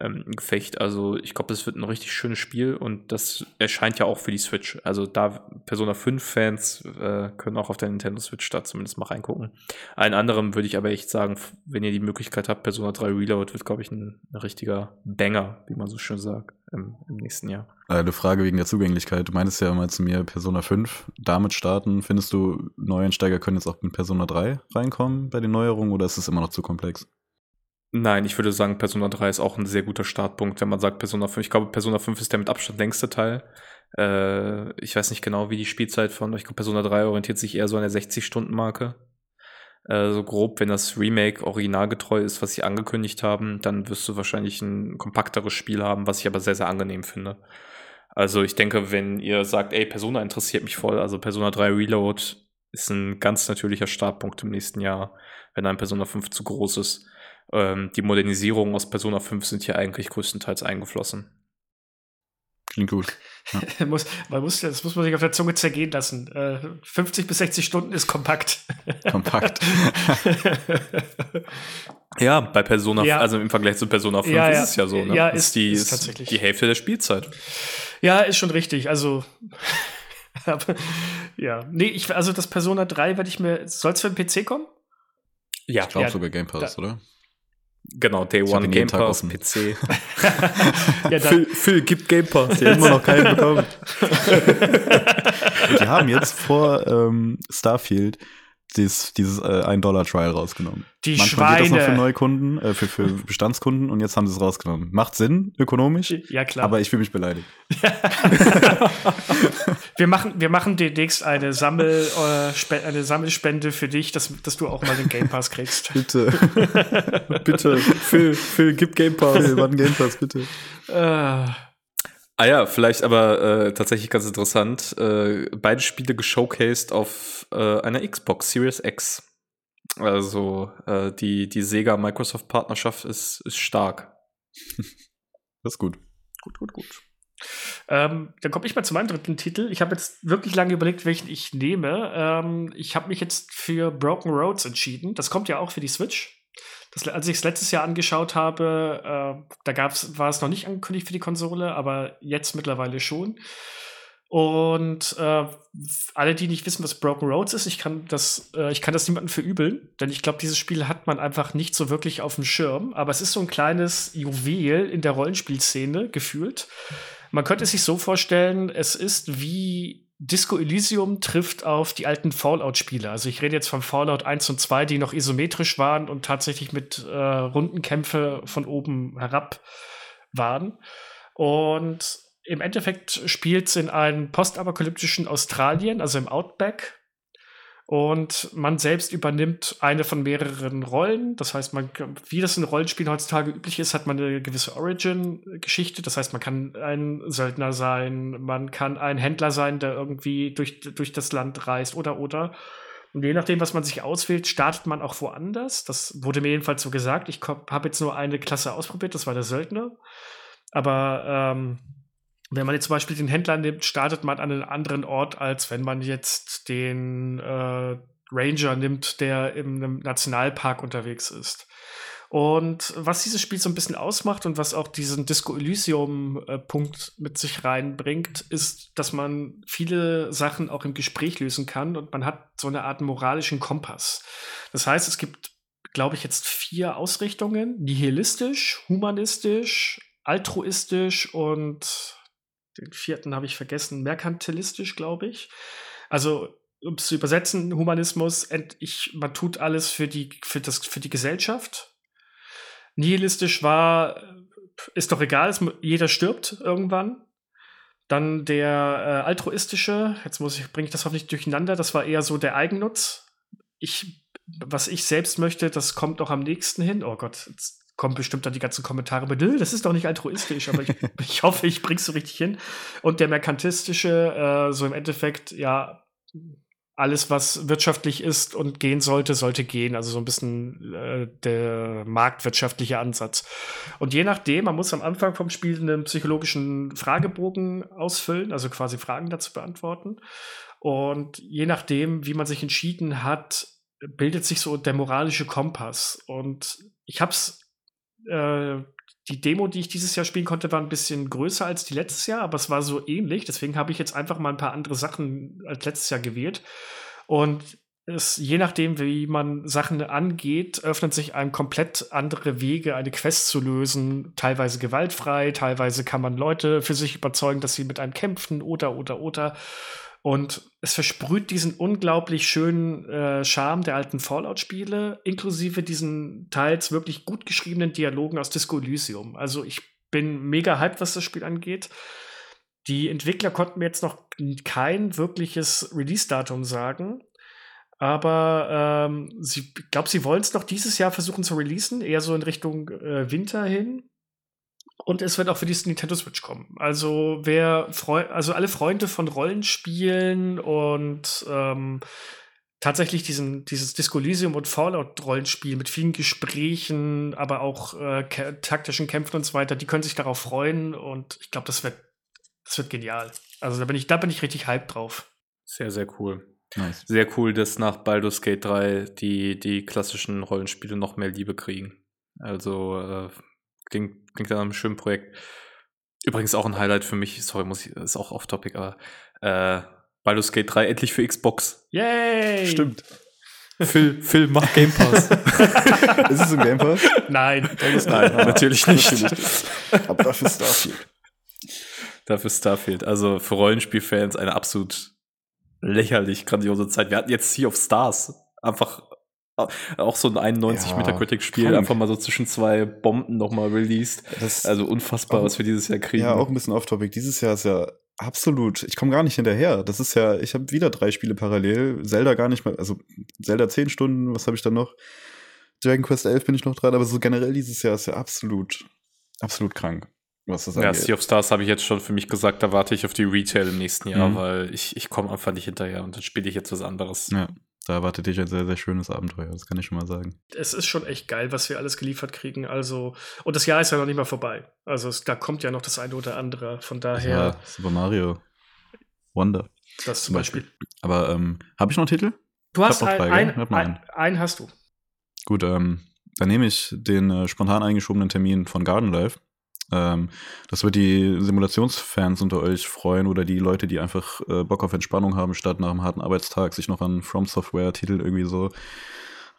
ähm, Gefecht. Also ich glaube, das wird ein richtig schönes Spiel und das erscheint ja auch für die Switch. Also da Persona 5 Fans äh, können auch auf der Nintendo Switch da zumindest mal reingucken. Allen anderen würde ich aber echt sagen, wenn ihr die Möglichkeit habt, Persona 3 Reload wird, glaube ich, ein, ein, richtiger Banger, wie man so schön sagt, im, im nächsten Jahr. Eine Frage wegen der Zugänglichkeit. Du meinst ja mal zu mir Persona 5 damit starten. Findest du, Neueinsteiger können jetzt auch mit Persona 3 reinkommen bei den Neuerungen oder ist es immer noch zu komplex? Nein, ich würde sagen, Persona 3 ist auch ein sehr guter Startpunkt, wenn man sagt Persona 5. Ich glaube, Persona 5 ist der mit Abstand längste Teil. Äh, ich weiß nicht genau, wie die Spielzeit von, ich glaube, Persona 3 orientiert sich eher so an der 60-Stunden-Marke. Äh, so grob, wenn das Remake originalgetreu ist, was sie angekündigt haben, dann wirst du wahrscheinlich ein kompakteres Spiel haben, was ich aber sehr, sehr angenehm finde. Also ich denke, wenn ihr sagt, ey, Persona interessiert mich voll, also Persona 3 Reload ist ein ganz natürlicher Startpunkt im nächsten Jahr, wenn ein Persona 5 zu groß ist ähm, die Modernisierungen aus Persona 5 sind hier eigentlich größtenteils eingeflossen. Klingt gut. Ja. muss, man muss, das muss man sich auf der Zunge zergehen lassen. Äh, 50 bis 60 Stunden ist kompakt. Kompakt. ja, bei Persona, ja. also im Vergleich zu Persona 5 ja, ist es ja so. Ne? Ja, ist, ist, die, ist tatsächlich. die Hälfte der Spielzeit. Ja, ist schon richtig. Also. ja, nee, ich, also das Persona 3 werde ich mir. Soll es für den PC kommen? Ja, ich glaube sogar Game Pass, da, oder? Genau, Day ich One Game Pass, PC. ja, Phil, Phil gibt Game Pass, der immer noch keinen bekommen. die haben jetzt vor ähm, Starfield dieses, dieses äh, 1-Dollar-Trial rausgenommen. Die Manchmal Schweine. geht das noch für Neukunden, äh, für, für Bestandskunden und jetzt haben sie es rausgenommen. Macht Sinn, ökonomisch. Ja, klar. Aber ich fühle mich beleidigt. wir, machen, wir machen demnächst eine, Sammel, äh, eine Sammelspende für dich, dass, dass du auch mal den Game Pass kriegst. bitte. bitte. Phil, Phil, gib Game Pass. Phil, wann Game Pass, bitte. Äh. Ah ja, vielleicht aber äh, tatsächlich ganz interessant. Äh, beide Spiele geshowcased auf äh, einer Xbox Series X. Also äh, die, die Sega-Microsoft-Partnerschaft ist, ist stark. Das ist gut. Gut, gut, gut. Ähm, dann komme ich mal zu meinem dritten Titel. Ich habe jetzt wirklich lange überlegt, welchen ich nehme. Ähm, ich habe mich jetzt für Broken Roads entschieden. Das kommt ja auch für die Switch. Das, als ich es letztes Jahr angeschaut habe, äh, da war es noch nicht angekündigt für die Konsole, aber jetzt mittlerweile schon. Und äh, alle, die nicht wissen, was Broken Roads ist, ich kann das, äh, ich kann das niemandem verübeln, denn ich glaube, dieses Spiel hat man einfach nicht so wirklich auf dem Schirm. Aber es ist so ein kleines Juwel in der Rollenspielszene gefühlt. Man könnte sich so vorstellen, es ist wie Disco Elysium trifft auf die alten Fallout-Spiele. Also ich rede jetzt von Fallout 1 und 2, die noch isometrisch waren und tatsächlich mit äh, Rundenkämpfe von oben herab waren. Und im Endeffekt spielt es in einem postapokalyptischen Australien, also im Outback. Und man selbst übernimmt eine von mehreren Rollen. Das heißt, man, wie das in Rollenspielen heutzutage üblich ist, hat man eine gewisse Origin-Geschichte. Das heißt, man kann ein Söldner sein, man kann ein Händler sein, der irgendwie durch, durch das Land reist oder oder. Und je nachdem, was man sich auswählt, startet man auch woanders. Das wurde mir jedenfalls so gesagt. Ich habe jetzt nur eine Klasse ausprobiert, das war der Söldner. Aber ähm, wenn man jetzt zum Beispiel den Händler nimmt, startet man an einem anderen Ort, als wenn man jetzt den äh, Ranger nimmt, der im Nationalpark unterwegs ist. Und was dieses Spiel so ein bisschen ausmacht und was auch diesen Disco Elysium-Punkt äh, mit sich reinbringt, ist, dass man viele Sachen auch im Gespräch lösen kann und man hat so eine Art moralischen Kompass. Das heißt, es gibt, glaube ich, jetzt vier Ausrichtungen: nihilistisch, humanistisch, altruistisch und den vierten habe ich vergessen, merkantilistisch, glaube ich. Also, um es zu übersetzen, Humanismus, ich, man tut alles für die, für, das, für die Gesellschaft. Nihilistisch war, ist doch egal, es, jeder stirbt irgendwann. Dann der äh, altruistische, jetzt muss ich, bringe ich das hoffentlich durcheinander, das war eher so der Eigennutz. Ich, was ich selbst möchte, das kommt auch am nächsten hin. Oh Gott, jetzt kommen bestimmt dann die ganzen Kommentare mit, das ist doch nicht altruistisch, aber ich, ich hoffe, ich bring's so richtig hin. Und der merkantistische, äh, so im Endeffekt, ja, alles, was wirtschaftlich ist und gehen sollte, sollte gehen. Also so ein bisschen äh, der marktwirtschaftliche Ansatz. Und je nachdem, man muss am Anfang vom Spiel einen psychologischen Fragebogen ausfüllen, also quasi Fragen dazu beantworten. Und je nachdem, wie man sich entschieden hat, bildet sich so der moralische Kompass. Und ich habe es äh, die Demo, die ich dieses Jahr spielen konnte, war ein bisschen größer als die letztes Jahr, aber es war so ähnlich. Deswegen habe ich jetzt einfach mal ein paar andere Sachen als letztes Jahr gewählt. Und es, je nachdem, wie man Sachen angeht, öffnen sich einem komplett andere Wege, eine Quest zu lösen. Teilweise gewaltfrei, teilweise kann man Leute für sich überzeugen, dass sie mit einem kämpfen oder, oder, oder. Und es versprüht diesen unglaublich schönen äh, Charme der alten Fallout-Spiele, inklusive diesen teils wirklich gut geschriebenen Dialogen aus Disco Elysium. Also ich bin mega hyped, was das Spiel angeht. Die Entwickler konnten mir jetzt noch kein wirkliches Release-Datum sagen. Aber ähm, sie, ich glaube, sie wollen es noch dieses Jahr versuchen zu releasen, eher so in Richtung äh, Winter hin. Und es wird auch für die Nintendo Switch kommen. Also wer Freu also alle Freunde von Rollenspielen und ähm, tatsächlich diesen, dieses Disco Elysium und Fallout-Rollenspiel mit vielen Gesprächen, aber auch äh, taktischen Kämpfen und so weiter, die können sich darauf freuen und ich glaube, das wird, das wird genial. Also da bin ich, da bin ich richtig hyped drauf. Sehr, sehr cool. Nice. Sehr cool, dass nach Baldur's Gate 3 die, die klassischen Rollenspiele noch mehr Liebe kriegen. Also äh, Klingt, klingt nach einem schönen Projekt. Übrigens auch ein Highlight für mich, sorry, muss ich, ist auch off-topic, aber äh, Baldur's Gate 3 endlich für Xbox. Yay! Stimmt. Phil, Phil, mach Game Pass. ist es im Game Pass? Nein. Nein, natürlich nicht. Aber dafür Starfield. Dafür Starfield. Also für Rollenspielfans eine absolut lächerlich grandiose Zeit. Wir hatten jetzt Sea of Stars. Einfach auch so ein 91 ja, Metacritic-Spiel, einfach mal so zwischen zwei Bomben nochmal released. Das also unfassbar, auch, was wir dieses Jahr kriegen. Ja, auch ein bisschen off-topic. Dieses Jahr ist ja absolut, ich komme gar nicht hinterher. Das ist ja, ich habe wieder drei Spiele parallel. Zelda gar nicht mehr, also Zelda 10 Stunden, was habe ich dann noch? Dragon Quest 11 bin ich noch dran, aber so generell dieses Jahr ist ja absolut, absolut krank. Was das ja, Sea of Stars habe ich jetzt schon für mich gesagt, da warte ich auf die Retail im nächsten Jahr, mhm. weil ich, ich komme einfach nicht hinterher und dann spiele ich jetzt was anderes. Ja da erwartet dich ein sehr, sehr schönes Abenteuer, das kann ich schon mal sagen. Es ist schon echt geil, was wir alles geliefert kriegen. Also, und das Jahr ist ja noch nicht mal vorbei. Also, es, da kommt ja noch das eine oder andere. Von daher. Ja, Super Mario Wonder. Das zum Beispiel. Beispiel. Aber ähm, habe ich noch einen Titel? Du hast ein, ein, ein, ein, einen hast du. Gut, ähm, dann nehme ich den äh, spontan eingeschobenen Termin von Garden Life. Ähm, das wird die Simulationsfans unter euch freuen oder die Leute, die einfach äh, Bock auf Entspannung haben, statt nach einem harten Arbeitstag sich noch an From Software-Titel irgendwie so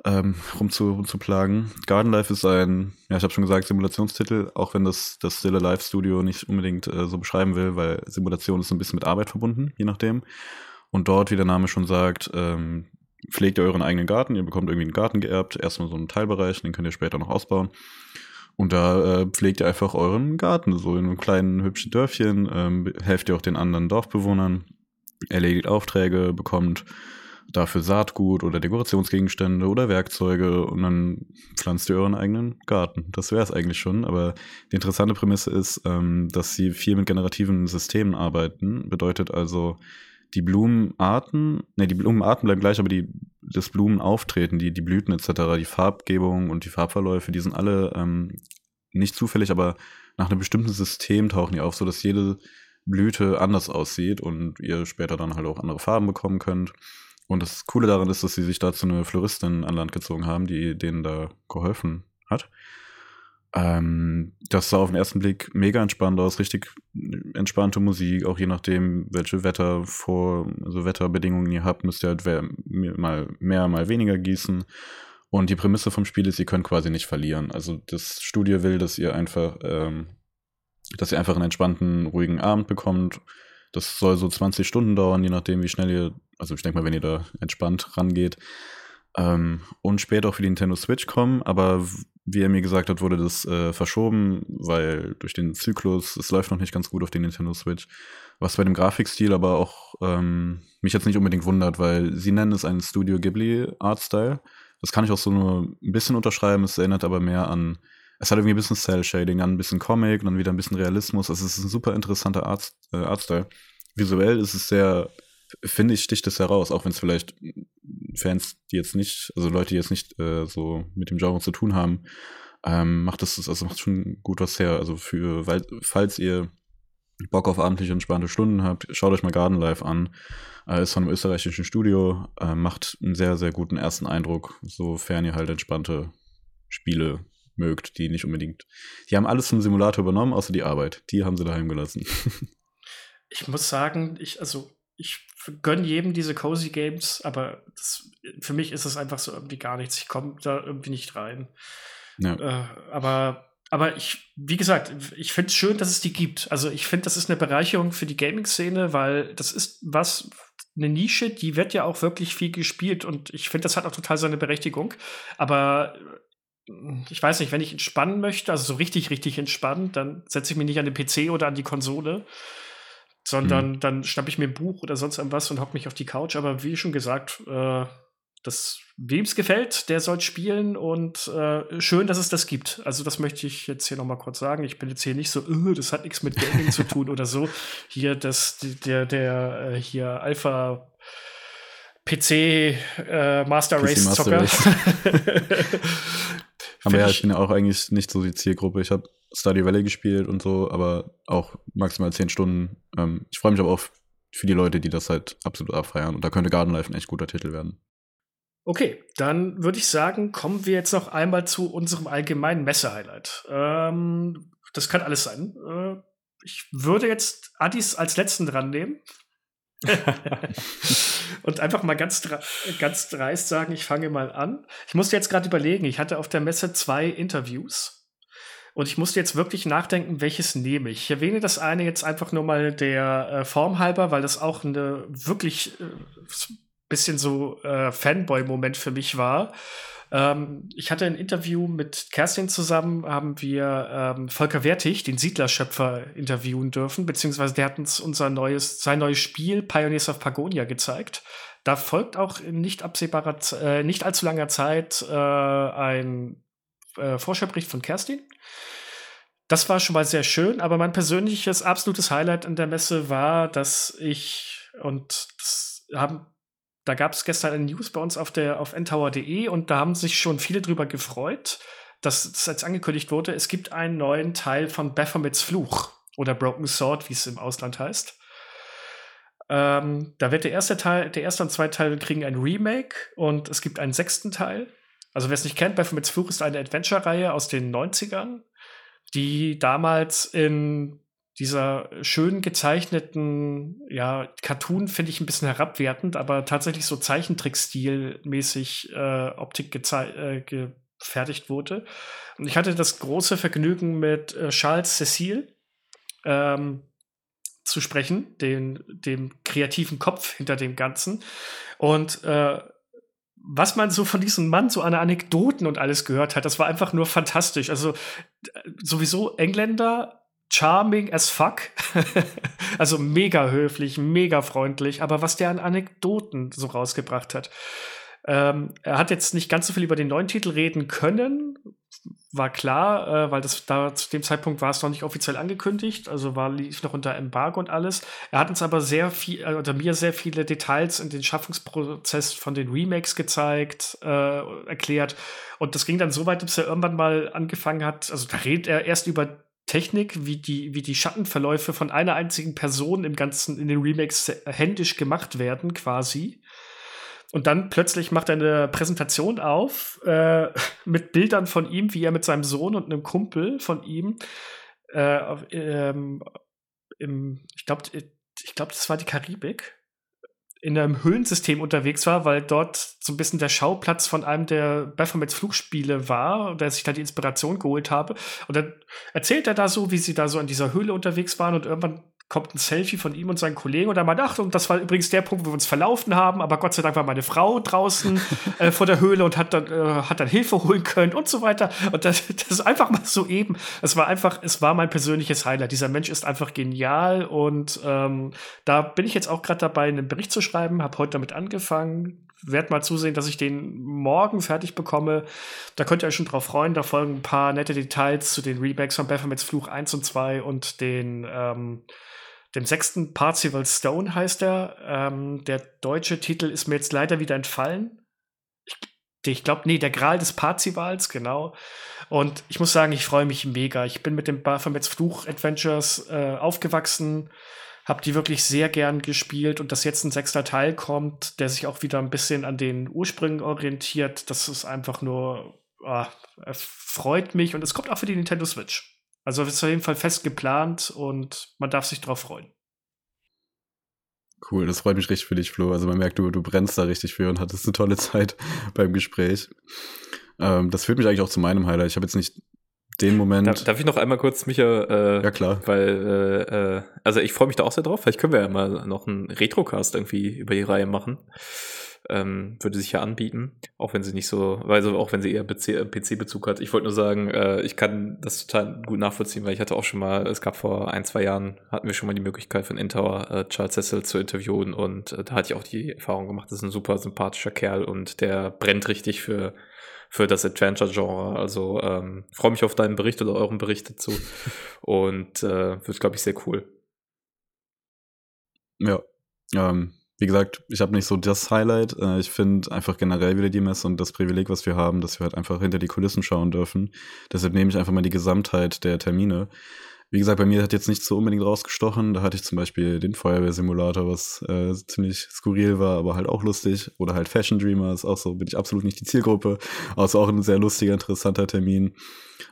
ähm, rumzu, rumzuplagen. Garden Life ist ein, ja, ich habe schon gesagt, Simulationstitel, auch wenn das das Still Alive Studio nicht unbedingt äh, so beschreiben will, weil Simulation ist ein bisschen mit Arbeit verbunden, je nachdem. Und dort, wie der Name schon sagt, ähm, pflegt ihr euren eigenen Garten, ihr bekommt irgendwie einen Garten geerbt, erstmal so einen Teilbereich, den könnt ihr später noch ausbauen. Und da äh, pflegt ihr einfach euren Garten, so in einem kleinen hübschen Dörfchen, ähm, helft ihr auch den anderen Dorfbewohnern, erledigt Aufträge, bekommt dafür Saatgut oder Dekorationsgegenstände oder Werkzeuge und dann pflanzt ihr euren eigenen Garten. Das wäre es eigentlich schon. Aber die interessante Prämisse ist, ähm, dass sie viel mit generativen Systemen arbeiten. Bedeutet also, die Blumenarten, ne, die Blumenarten bleiben gleich, aber die, das Blumenauftreten, die, die Blüten etc., die Farbgebung und die Farbverläufe, die sind alle ähm, nicht zufällig, aber nach einem bestimmten System tauchen die auf, sodass jede Blüte anders aussieht und ihr später dann halt auch andere Farben bekommen könnt. Und das Coole daran ist, dass sie sich dazu eine Floristin an Land gezogen haben, die denen da geholfen hat. Ähm, das sah auf den ersten Blick mega entspannt aus, richtig entspannte Musik, auch je nachdem, welche Wetter vor, also Wetterbedingungen ihr habt, müsst ihr halt mal mehr, mal weniger gießen. Und die Prämisse vom Spiel ist, ihr könnt quasi nicht verlieren. Also das Studio will, dass ihr einfach, ähm, dass ihr einfach einen entspannten, ruhigen Abend bekommt. Das soll so 20 Stunden dauern, je nachdem, wie schnell ihr also ich denke mal, wenn ihr da entspannt rangeht. Ähm, und später auch für die Nintendo Switch kommen, aber wie er mir gesagt hat, wurde das äh, verschoben, weil durch den Zyklus, es läuft noch nicht ganz gut auf den Nintendo Switch. Was bei dem Grafikstil aber auch ähm, mich jetzt nicht unbedingt wundert, weil sie nennen es einen Studio Ghibli Artstyle. Das kann ich auch so nur ein bisschen unterschreiben, es erinnert aber mehr an, es hat irgendwie ein bisschen Cell-Shading, dann ein bisschen Comic, dann wieder ein bisschen Realismus. Also es ist ein super interessanter Art, äh, Artstyle. Visuell ist es sehr finde ich, sticht es heraus, auch wenn es vielleicht Fans, die jetzt nicht, also Leute, die jetzt nicht äh, so mit dem Genre zu tun haben, ähm, macht es, also macht schon gut was her. Also für, weil, falls ihr Bock auf abendliche entspannte Stunden habt, schaut euch mal Garden Life an. Äh, ist von einem österreichischen Studio, äh, macht einen sehr, sehr guten ersten Eindruck, sofern ihr halt entspannte Spiele mögt, die nicht unbedingt. Die haben alles zum Simulator übernommen, außer die Arbeit. Die haben sie daheim gelassen. ich muss sagen, ich, also ich gönne jedem diese Cozy Games, aber das, für mich ist es einfach so irgendwie gar nichts. Ich komme da irgendwie nicht rein. Ja. Äh, aber aber ich, wie gesagt, ich finde es schön, dass es die gibt. Also ich finde, das ist eine Bereicherung für die Gaming-Szene, weil das ist was, eine Nische, die wird ja auch wirklich viel gespielt und ich finde, das hat auch total seine Berechtigung. Aber äh, ich weiß nicht, wenn ich entspannen möchte, also so richtig, richtig entspannen, dann setze ich mich nicht an den PC oder an die Konsole, sondern mhm. dann schnappe ich mir ein Buch oder sonst irgendwas und hocke mich auf die Couch. Aber wie schon gesagt, äh, das, wem es gefällt, der soll spielen und äh, schön, dass es das gibt. Also das möchte ich jetzt hier noch mal kurz sagen. Ich bin jetzt hier nicht so, uh, das hat nichts mit Gaming zu tun oder so. Hier das, der, der, äh, hier Alpha PC äh, Master Race PC Zocker. Master Race. Aber ja, ich bin ja auch eigentlich nicht so die Zielgruppe. Ich habe Study Valley gespielt und so, aber auch maximal zehn Stunden. Ähm, ich freue mich aber auch für die Leute, die das halt absolut abfeiern. Und da könnte Garden Life ein echt guter Titel werden. Okay, dann würde ich sagen, kommen wir jetzt noch einmal zu unserem allgemeinen Messe-Highlight. Ähm, das kann alles sein. Äh, ich würde jetzt Addis als letzten dran nehmen. und einfach mal ganz, ganz dreist sagen, ich fange mal an. Ich musste jetzt gerade überlegen, ich hatte auf der Messe zwei Interviews und ich musste jetzt wirklich nachdenken, welches nehme ich. Ich erwähne das eine jetzt einfach nur mal der äh, Form halber, weil das auch eine wirklich äh, bisschen so äh, Fanboy-Moment für mich war. Ähm, ich hatte ein Interview mit Kerstin zusammen, haben wir ähm, Volker Wertig, den Siedlerschöpfer, interviewen dürfen, beziehungsweise der hat uns unser neues, sein neues Spiel Pioneers of Pagonia gezeigt. Da folgt auch in nicht absehbarer, äh, nicht allzu langer Zeit äh, ein äh, Vorschaubricht von Kerstin. Das war schon mal sehr schön, aber mein persönliches absolutes Highlight an der Messe war, dass ich und das haben da gab es gestern eine News bei uns auf der auf ntower.de und da haben sich schon viele drüber gefreut, dass das jetzt angekündigt wurde. Es gibt einen neuen Teil von Baphomets Fluch oder Broken Sword, wie es im Ausland heißt. Ähm, da wird der erste Teil, der erste und zweite Teil kriegen ein Remake und es gibt einen sechsten Teil. Also wer es nicht kennt, Baphomets Fluch ist eine Adventure-Reihe aus den 90ern, die damals in dieser schön gezeichneten, ja, Cartoon finde ich ein bisschen herabwertend, aber tatsächlich so Zeichentrickstil-mäßig äh, Optik äh, gefertigt wurde. Und ich hatte das große Vergnügen mit äh, Charles Cecil ähm, zu sprechen, den, dem kreativen Kopf hinter dem Ganzen. Und äh, was man so von diesem Mann so an Anekdoten und alles gehört hat, das war einfach nur fantastisch. Also sowieso Engländer charming as fuck. also mega höflich, mega freundlich. Aber was der an Anekdoten so rausgebracht hat. Ähm, er hat jetzt nicht ganz so viel über den neuen Titel reden können, war klar, äh, weil das da zu dem Zeitpunkt war es noch nicht offiziell angekündigt, also war lief noch unter Embargo und alles. Er hat uns aber sehr viel äh, oder mir sehr viele Details in den Schaffungsprozess von den Remakes gezeigt, äh, erklärt und das ging dann so weit, dass er irgendwann mal angefangen hat, also da redet er erst über Technik, wie die, wie die Schattenverläufe von einer einzigen Person im ganzen, in den Remakes händisch gemacht werden, quasi. Und dann plötzlich macht er eine Präsentation auf äh, mit Bildern von ihm, wie er mit seinem Sohn und einem Kumpel von ihm äh, ähm, im, ich glaube, ich glaube, das war die Karibik, in einem Höhlensystem unterwegs war, weil dort so ein bisschen der Schauplatz von einem der Baphomets Flugspiele war, der sich da die Inspiration geholt habe. Und dann erzählt er da so, wie sie da so in dieser Höhle unterwegs waren und irgendwann kommt ein Selfie von ihm und seinen Kollegen und er meint, ach, und das war übrigens der Punkt, wo wir uns verlaufen haben, aber Gott sei Dank war meine Frau draußen äh, vor der Höhle und hat dann, äh, hat dann Hilfe holen können und so weiter. Und das, das ist einfach mal so eben. Es war einfach, es war mein persönliches Highlight. Dieser Mensch ist einfach genial und ähm, da bin ich jetzt auch gerade dabei, einen Bericht zu schreiben, habe heute damit angefangen, werde mal zusehen, dass ich den morgen fertig bekomme. Da könnt ihr euch schon drauf freuen. Da folgen ein paar nette Details zu den Remakes von Baphomets Fluch 1 und 2 und den ähm, dem sechsten Parzival Stone heißt er. Ähm, der deutsche Titel ist mir jetzt leider wieder entfallen. Ich, ich glaube, nee, der Gral des Parzivals, genau. Und ich muss sagen, ich freue mich mega. Ich bin mit dem Baphomets Fluch Adventures äh, aufgewachsen, habe die wirklich sehr gern gespielt und dass jetzt ein sechster Teil kommt, der sich auch wieder ein bisschen an den Ursprüngen orientiert, das ist einfach nur, oh, freut mich und es kommt auch für die Nintendo Switch. Also es ist auf jeden Fall fest geplant und man darf sich drauf freuen. Cool, das freut mich richtig für dich, Flo. Also man merkt, du, du brennst da richtig für und hattest eine tolle Zeit beim Gespräch. Ähm, das führt mich eigentlich auch zu meinem Highlight. Ich habe jetzt nicht den Moment. Darf, darf, ich noch einmal kurz, Micha? Äh, ja, klar. Weil, äh, äh also ich freue mich da auch sehr drauf. Vielleicht können wir ja mal noch einen Retrocast irgendwie über die Reihe machen ähm, würde sich ja anbieten, auch wenn sie nicht so, also auch wenn sie eher PC-Bezug hat. Ich wollte nur sagen, äh, ich kann das total gut nachvollziehen, weil ich hatte auch schon mal, es gab vor ein, zwei Jahren, hatten wir schon mal die Möglichkeit von Intower äh, Charles Cecil zu interviewen und äh, da hatte ich auch die Erfahrung gemacht, das ist ein super sympathischer Kerl und der brennt richtig für für das Adventure-Genre. Also ähm, freue mich auf deinen Bericht oder euren Bericht dazu. Und äh, wird, glaube ich, sehr cool. Ja. Ähm, wie gesagt, ich habe nicht so das Highlight. Äh, ich finde einfach generell wieder die Messe und das Privileg, was wir haben, dass wir halt einfach hinter die Kulissen schauen dürfen. Deshalb nehme ich einfach mal die Gesamtheit der Termine. Wie gesagt, bei mir hat jetzt nicht so unbedingt rausgestochen. Da hatte ich zum Beispiel den Feuerwehrsimulator, was äh, ziemlich skurril war, aber halt auch lustig. Oder halt Fashion Dreamer ist auch so, bin ich absolut nicht die Zielgruppe. Also auch ein sehr lustiger, interessanter Termin.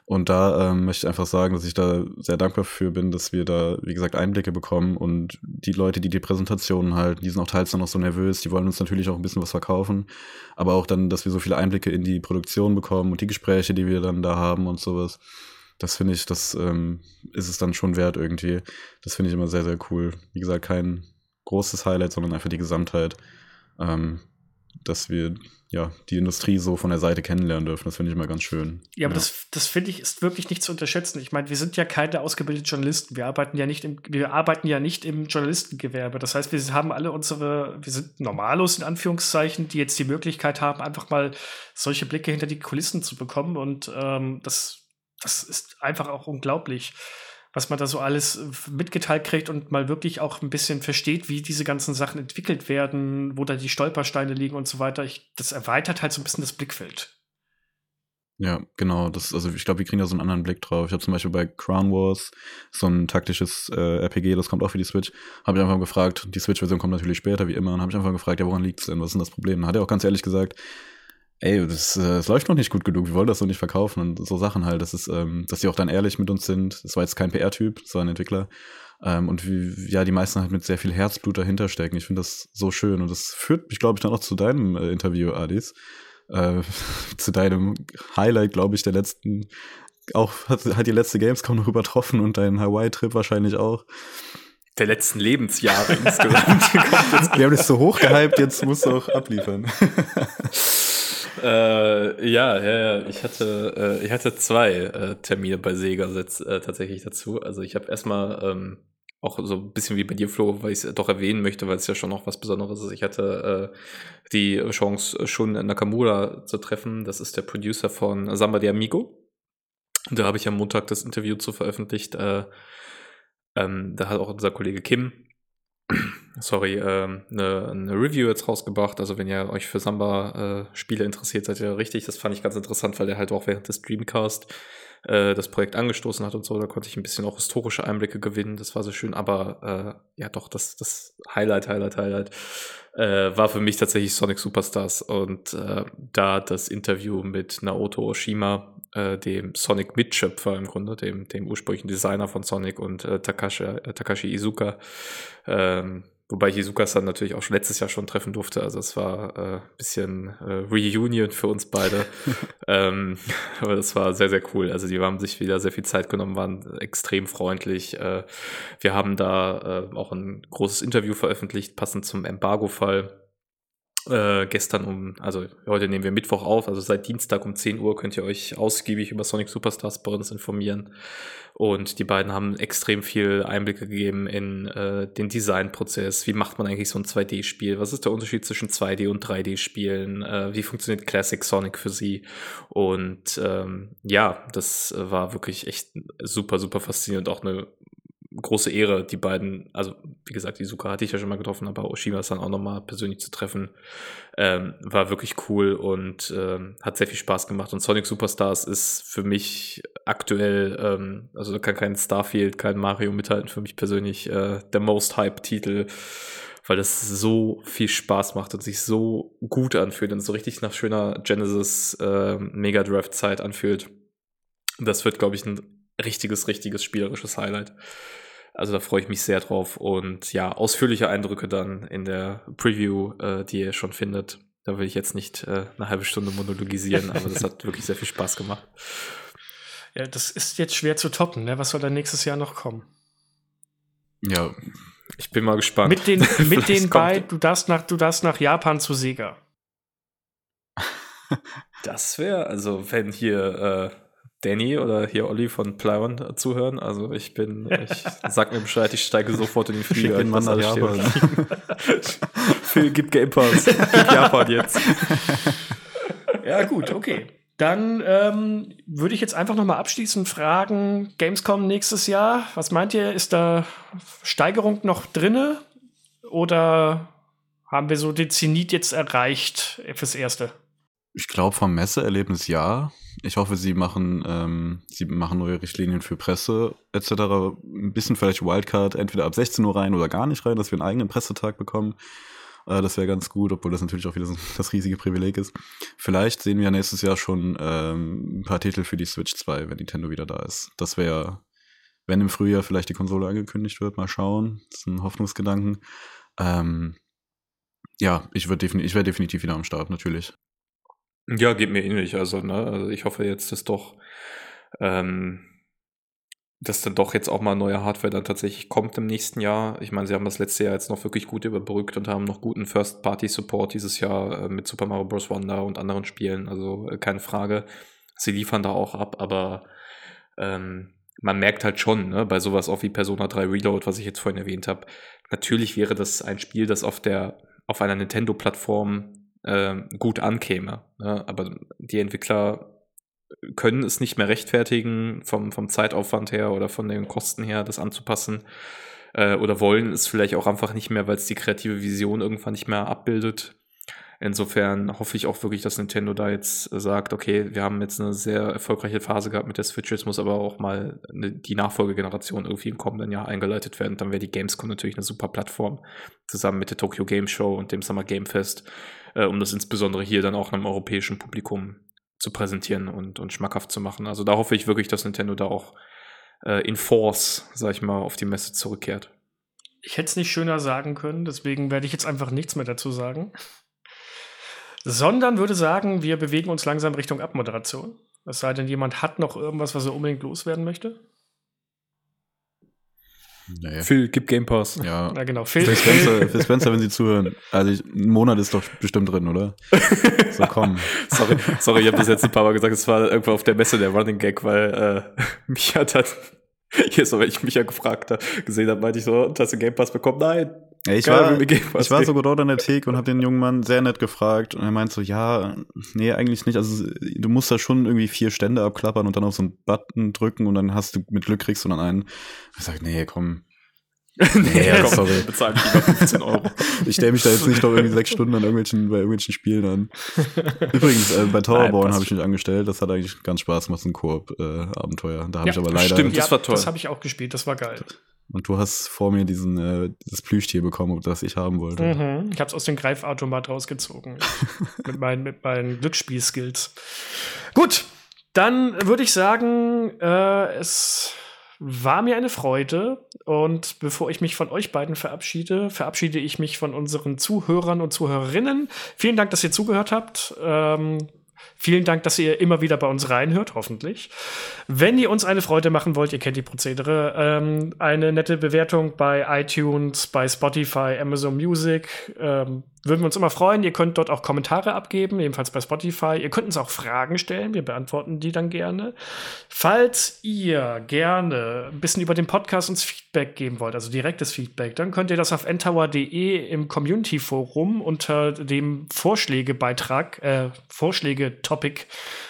Und da ähm, möchte ich einfach sagen, dass ich da sehr dankbar für bin, dass wir da, wie gesagt, Einblicke bekommen. Und die Leute, die die Präsentationen halten, die sind auch teils dann noch so nervös. Die wollen uns natürlich auch ein bisschen was verkaufen. Aber auch dann, dass wir so viele Einblicke in die Produktion bekommen und die Gespräche, die wir dann da haben und sowas das finde ich, das ähm, ist es dann schon wert irgendwie. Das finde ich immer sehr, sehr cool. Wie gesagt, kein großes Highlight, sondern einfach die Gesamtheit, ähm, dass wir ja die Industrie so von der Seite kennenlernen dürfen. Das finde ich immer ganz schön. Ja, aber ja. das, das finde ich ist wirklich nicht zu unterschätzen. Ich meine, wir sind ja keine ausgebildeten Journalisten. Wir arbeiten ja nicht im, wir arbeiten ja nicht im Journalistengewerbe. Das heißt, wir haben alle unsere, wir sind Normalos in Anführungszeichen, die jetzt die Möglichkeit haben, einfach mal solche Blicke hinter die Kulissen zu bekommen. Und ähm, das das ist einfach auch unglaublich, was man da so alles äh, mitgeteilt kriegt und mal wirklich auch ein bisschen versteht, wie diese ganzen Sachen entwickelt werden, wo da die Stolpersteine liegen und so weiter. Ich, das erweitert halt so ein bisschen das Blickfeld. Ja, genau. Das, also ich glaube, wir kriegen da so einen anderen Blick drauf. Ich habe zum Beispiel bei Crown Wars so ein taktisches äh, RPG, das kommt auch für die Switch. Habe ich einfach gefragt, die Switch-Version kommt natürlich später, wie immer, und habe ich einfach gefragt, ja, woran liegt es denn? Was ist denn das Problem? Hat er auch ganz ehrlich gesagt, ey, das, äh, das läuft noch nicht gut genug, wir wollen das so nicht verkaufen und so Sachen halt. Das ist, ähm, dass die auch dann ehrlich mit uns sind. Das war jetzt kein PR-Typ, das war ein Entwickler. Ähm, und wie, ja, die meisten halt mit sehr viel Herzblut dahinter stecken. Ich finde das so schön und das führt mich, glaube ich, dann auch zu deinem äh, Interview, Adis. Äh, zu deinem Highlight, glaube ich, der letzten, auch hat, hat die letzte Gamescom noch übertroffen und dein Hawaii-Trip wahrscheinlich auch der letzten Lebensjahre insgesamt. Wir haben das so hochgehypt, jetzt musst du auch abliefern. äh, ja, ja, ja, ich hatte, äh, ich hatte zwei äh, Termine bei Sega jetzt, äh, tatsächlich dazu. Also ich habe erstmal ähm, auch so ein bisschen wie bei dir, Flo, weil ich es doch erwähnen möchte, weil es ja schon noch was Besonderes ist. Ich hatte äh, die Chance, schon Nakamura zu treffen. Das ist der Producer von Samba de Amigo. Da habe ich am Montag das Interview zu veröffentlicht. Äh, ähm, da hat auch unser Kollege Kim sorry, ähm, eine, eine Review jetzt rausgebracht. Also wenn ihr euch für Samba-Spiele äh, interessiert, seid ihr richtig. Das fand ich ganz interessant, weil der halt auch während des Dreamcast äh, das Projekt angestoßen hat und so. Da konnte ich ein bisschen auch historische Einblicke gewinnen. Das war so schön. Aber äh, ja, doch, das, das Highlight, Highlight, Highlight äh, war für mich tatsächlich Sonic Superstars. Und äh, da das Interview mit Naoto Oshima, äh, dem Sonic-Mitschöpfer im Grunde, dem, dem ursprünglichen Designer von Sonic und äh, Takashi, äh, Takashi Izuka, ähm, Wobei ich Izuka-san natürlich auch letztes Jahr schon treffen durfte. Also es war ein äh, bisschen äh, Reunion für uns beide. ähm, aber das war sehr, sehr cool. Also die haben sich wieder sehr viel Zeit genommen, waren extrem freundlich. Äh, wir haben da auch ein großes Interview veröffentlicht, passend zum Embargo-Fall. Äh, gestern um, also heute nehmen wir Mittwoch auf, also seit Dienstag um 10 Uhr könnt ihr euch ausgiebig über Sonic Superstars bei uns informieren. Und die beiden haben extrem viel Einblicke gegeben in äh, den Designprozess. Wie macht man eigentlich so ein 2D-Spiel? Was ist der Unterschied zwischen 2D und 3D-Spielen? Äh, wie funktioniert Classic Sonic für sie? Und ähm, ja, das war wirklich echt super, super faszinierend. Auch eine große Ehre, die beiden, also wie gesagt, die Suka hatte ich ja schon mal getroffen, aber Oshima ist dann auch nochmal persönlich zu treffen, ähm, war wirklich cool und ähm, hat sehr viel Spaß gemacht. Und Sonic Superstars ist für mich aktuell, ähm, also da kann kein Starfield, kein Mario mithalten, für mich persönlich äh, der Most Hype-Titel, weil das so viel Spaß macht und sich so gut anfühlt und so richtig nach schöner Genesis äh, Mega Drive Zeit anfühlt. Das wird, glaube ich, ein richtiges, richtiges spielerisches Highlight. Also da freue ich mich sehr drauf. Und ja, ausführliche Eindrücke dann in der Preview, äh, die ihr schon findet. Da will ich jetzt nicht äh, eine halbe Stunde monologisieren, aber das hat wirklich sehr viel Spaß gemacht. Ja, das ist jetzt schwer zu toppen. Ne? Was soll da nächstes Jahr noch kommen? Ja, ich bin mal gespannt. Mit den, mit den beiden, du darfst, nach, du darfst nach Japan zu Sega. Das wäre, also wenn hier äh, Danny oder hier Olli von Plyron zuhören. Also ich bin, ich sag mir Bescheid, ich steige sofort in den Flieger. Den Mann nach Japan. Phil, gib Game Pass. Gib Japan jetzt. Ja, gut, okay. Dann ähm, würde ich jetzt einfach nochmal abschließend fragen, Gamescom nächstes Jahr, was meint ihr, ist da Steigerung noch drinne oder haben wir so den Zenit jetzt erreicht fürs Erste? Ich glaube vom Messeerlebnis ja. Ich hoffe, sie machen, ähm, sie machen neue Richtlinien für Presse etc. Ein bisschen vielleicht Wildcard, entweder ab 16 Uhr rein oder gar nicht rein, dass wir einen eigenen Pressetag bekommen. Äh, das wäre ganz gut, obwohl das natürlich auch wieder so das riesige Privileg ist. Vielleicht sehen wir nächstes Jahr schon ähm, ein paar Titel für die Switch 2, wenn Nintendo wieder da ist. Das wäre, wenn im Frühjahr vielleicht die Konsole angekündigt wird, mal schauen. Das ist ein Hoffnungsgedanken. Ähm, ja, ich, defini ich wäre definitiv wieder am Start, natürlich. Ja, geht mir ähnlich. Also, ne, also ich hoffe jetzt, dass doch, ähm, dass dann doch jetzt auch mal neue Hardware dann tatsächlich kommt im nächsten Jahr. Ich meine, sie haben das letzte Jahr jetzt noch wirklich gut überbrückt und haben noch guten First-Party-Support dieses Jahr äh, mit Super Mario Bros. Wonder und anderen Spielen. Also äh, keine Frage. Sie liefern da auch ab, aber ähm, man merkt halt schon, ne, bei sowas auch wie Persona 3 Reload, was ich jetzt vorhin erwähnt habe, natürlich wäre das ein Spiel, das auf der auf einer Nintendo-Plattform äh, gut ankäme. Ne? Aber die Entwickler können es nicht mehr rechtfertigen, vom, vom Zeitaufwand her oder von den Kosten her, das anzupassen. Äh, oder wollen es vielleicht auch einfach nicht mehr, weil es die kreative Vision irgendwann nicht mehr abbildet. Insofern hoffe ich auch wirklich, dass Nintendo da jetzt sagt, okay, wir haben jetzt eine sehr erfolgreiche Phase gehabt mit der Switch, jetzt muss aber auch mal eine, die Nachfolgegeneration irgendwie im kommenden Jahr eingeleitet werden. Dann wäre die Gamescom natürlich eine super Plattform, zusammen mit der Tokyo Game Show und dem Summer Game Fest, äh, um das insbesondere hier dann auch einem europäischen Publikum zu präsentieren und, und schmackhaft zu machen. Also da hoffe ich wirklich, dass Nintendo da auch äh, in Force, sag ich mal, auf die Messe zurückkehrt. Ich hätte es nicht schöner sagen können, deswegen werde ich jetzt einfach nichts mehr dazu sagen sondern würde sagen, wir bewegen uns langsam Richtung Abmoderation. Es sei denn, jemand hat noch irgendwas, was er unbedingt loswerden möchte. Nee. Phil, gib Game Pass. Ja, ja genau. Phil, Phil Spencer, Phil Spencer, wenn Sie zuhören. Also ich, ein Monat ist doch bestimmt drin, oder? So, komm. sorry, sorry, ich habe das jetzt ein paar Mal gesagt. Es war irgendwo auf der Messe der Running Gag, weil äh, mich hat dann hier so, wenn ich mich ja gefragt habe, gesehen habe, meinte ich so, hast du Game Pass bekommen? Nein. Ja, ich, war, ich war sogar dort an der Theke und habe den jungen Mann sehr nett gefragt und er meint so, ja, nee, eigentlich nicht. Also du musst da schon irgendwie vier Stände abklappern und dann auf so einen Button drücken und dann hast du mit Glück kriegst du dann einen. Ich sag, nee, komm, nee, ja, sorry. Bezahle ich lieber 15 Euro. ich stelle mich da jetzt nicht noch irgendwie sechs Stunden an irgendwelchen, bei irgendwelchen Spielen an. Übrigens, äh, bei Towerborn habe ich mich angestellt. Das hat eigentlich ganz Spaß gemacht, so ein Koop-Abenteuer. Äh, da habe ja, ich aber leider. Stimmt, das war toll. Das habe ich auch gespielt, das war geil. Und du hast vor mir diesen, äh, dieses Plüschtier bekommen, das ich haben wollte. Mhm. Ich habe es aus dem Greifautomat rausgezogen. mit, meinen, mit meinen Glücksspiel-Skills. Gut, dann würde ich sagen, äh, es war mir eine Freude. Und bevor ich mich von euch beiden verabschiede, verabschiede ich mich von unseren Zuhörern und Zuhörerinnen. Vielen Dank, dass ihr zugehört habt. Ähm, Vielen Dank, dass ihr immer wieder bei uns reinhört, hoffentlich. Wenn ihr uns eine Freude machen wollt, ihr kennt die Prozedere, ähm, eine nette Bewertung bei iTunes, bei Spotify, Amazon Music, ähm, würden wir uns immer freuen. Ihr könnt dort auch Kommentare abgeben, ebenfalls bei Spotify. Ihr könnt uns auch Fragen stellen, wir beantworten die dann gerne. Falls ihr gerne ein bisschen über den Podcast uns Feedback geben wollt, also direktes Feedback, dann könnt ihr das auf ntower.de im Community-Forum unter dem Vorschlägebeitrag, äh, Vorschläge-Topic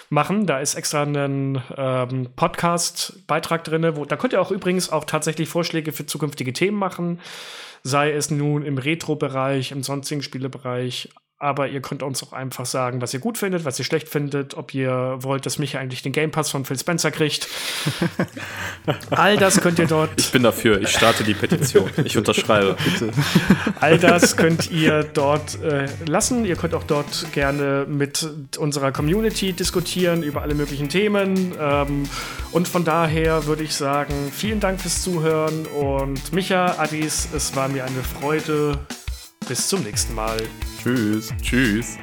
machen. Da ist extra ein ähm, Podcast-Beitrag drin, wo da könnt ihr auch übrigens auch tatsächlich Vorschläge für zukünftige Themen machen sei es nun im Retro-Bereich, im sonstigen Spielebereich, aber ihr könnt uns auch einfach sagen, was ihr gut findet, was ihr schlecht findet, ob ihr wollt, dass Micha eigentlich den Game Pass von Phil Spencer kriegt. All das könnt ihr dort. Ich bin dafür, ich starte die Petition. Ich unterschreibe. Bitte. All das könnt ihr dort äh, lassen. Ihr könnt auch dort gerne mit unserer Community diskutieren über alle möglichen Themen. Ähm, und von daher würde ich sagen, vielen Dank fürs Zuhören und Micha, Adis, es war mir eine Freude. Bis zum nächsten Mal. Tschüss. Tschüss.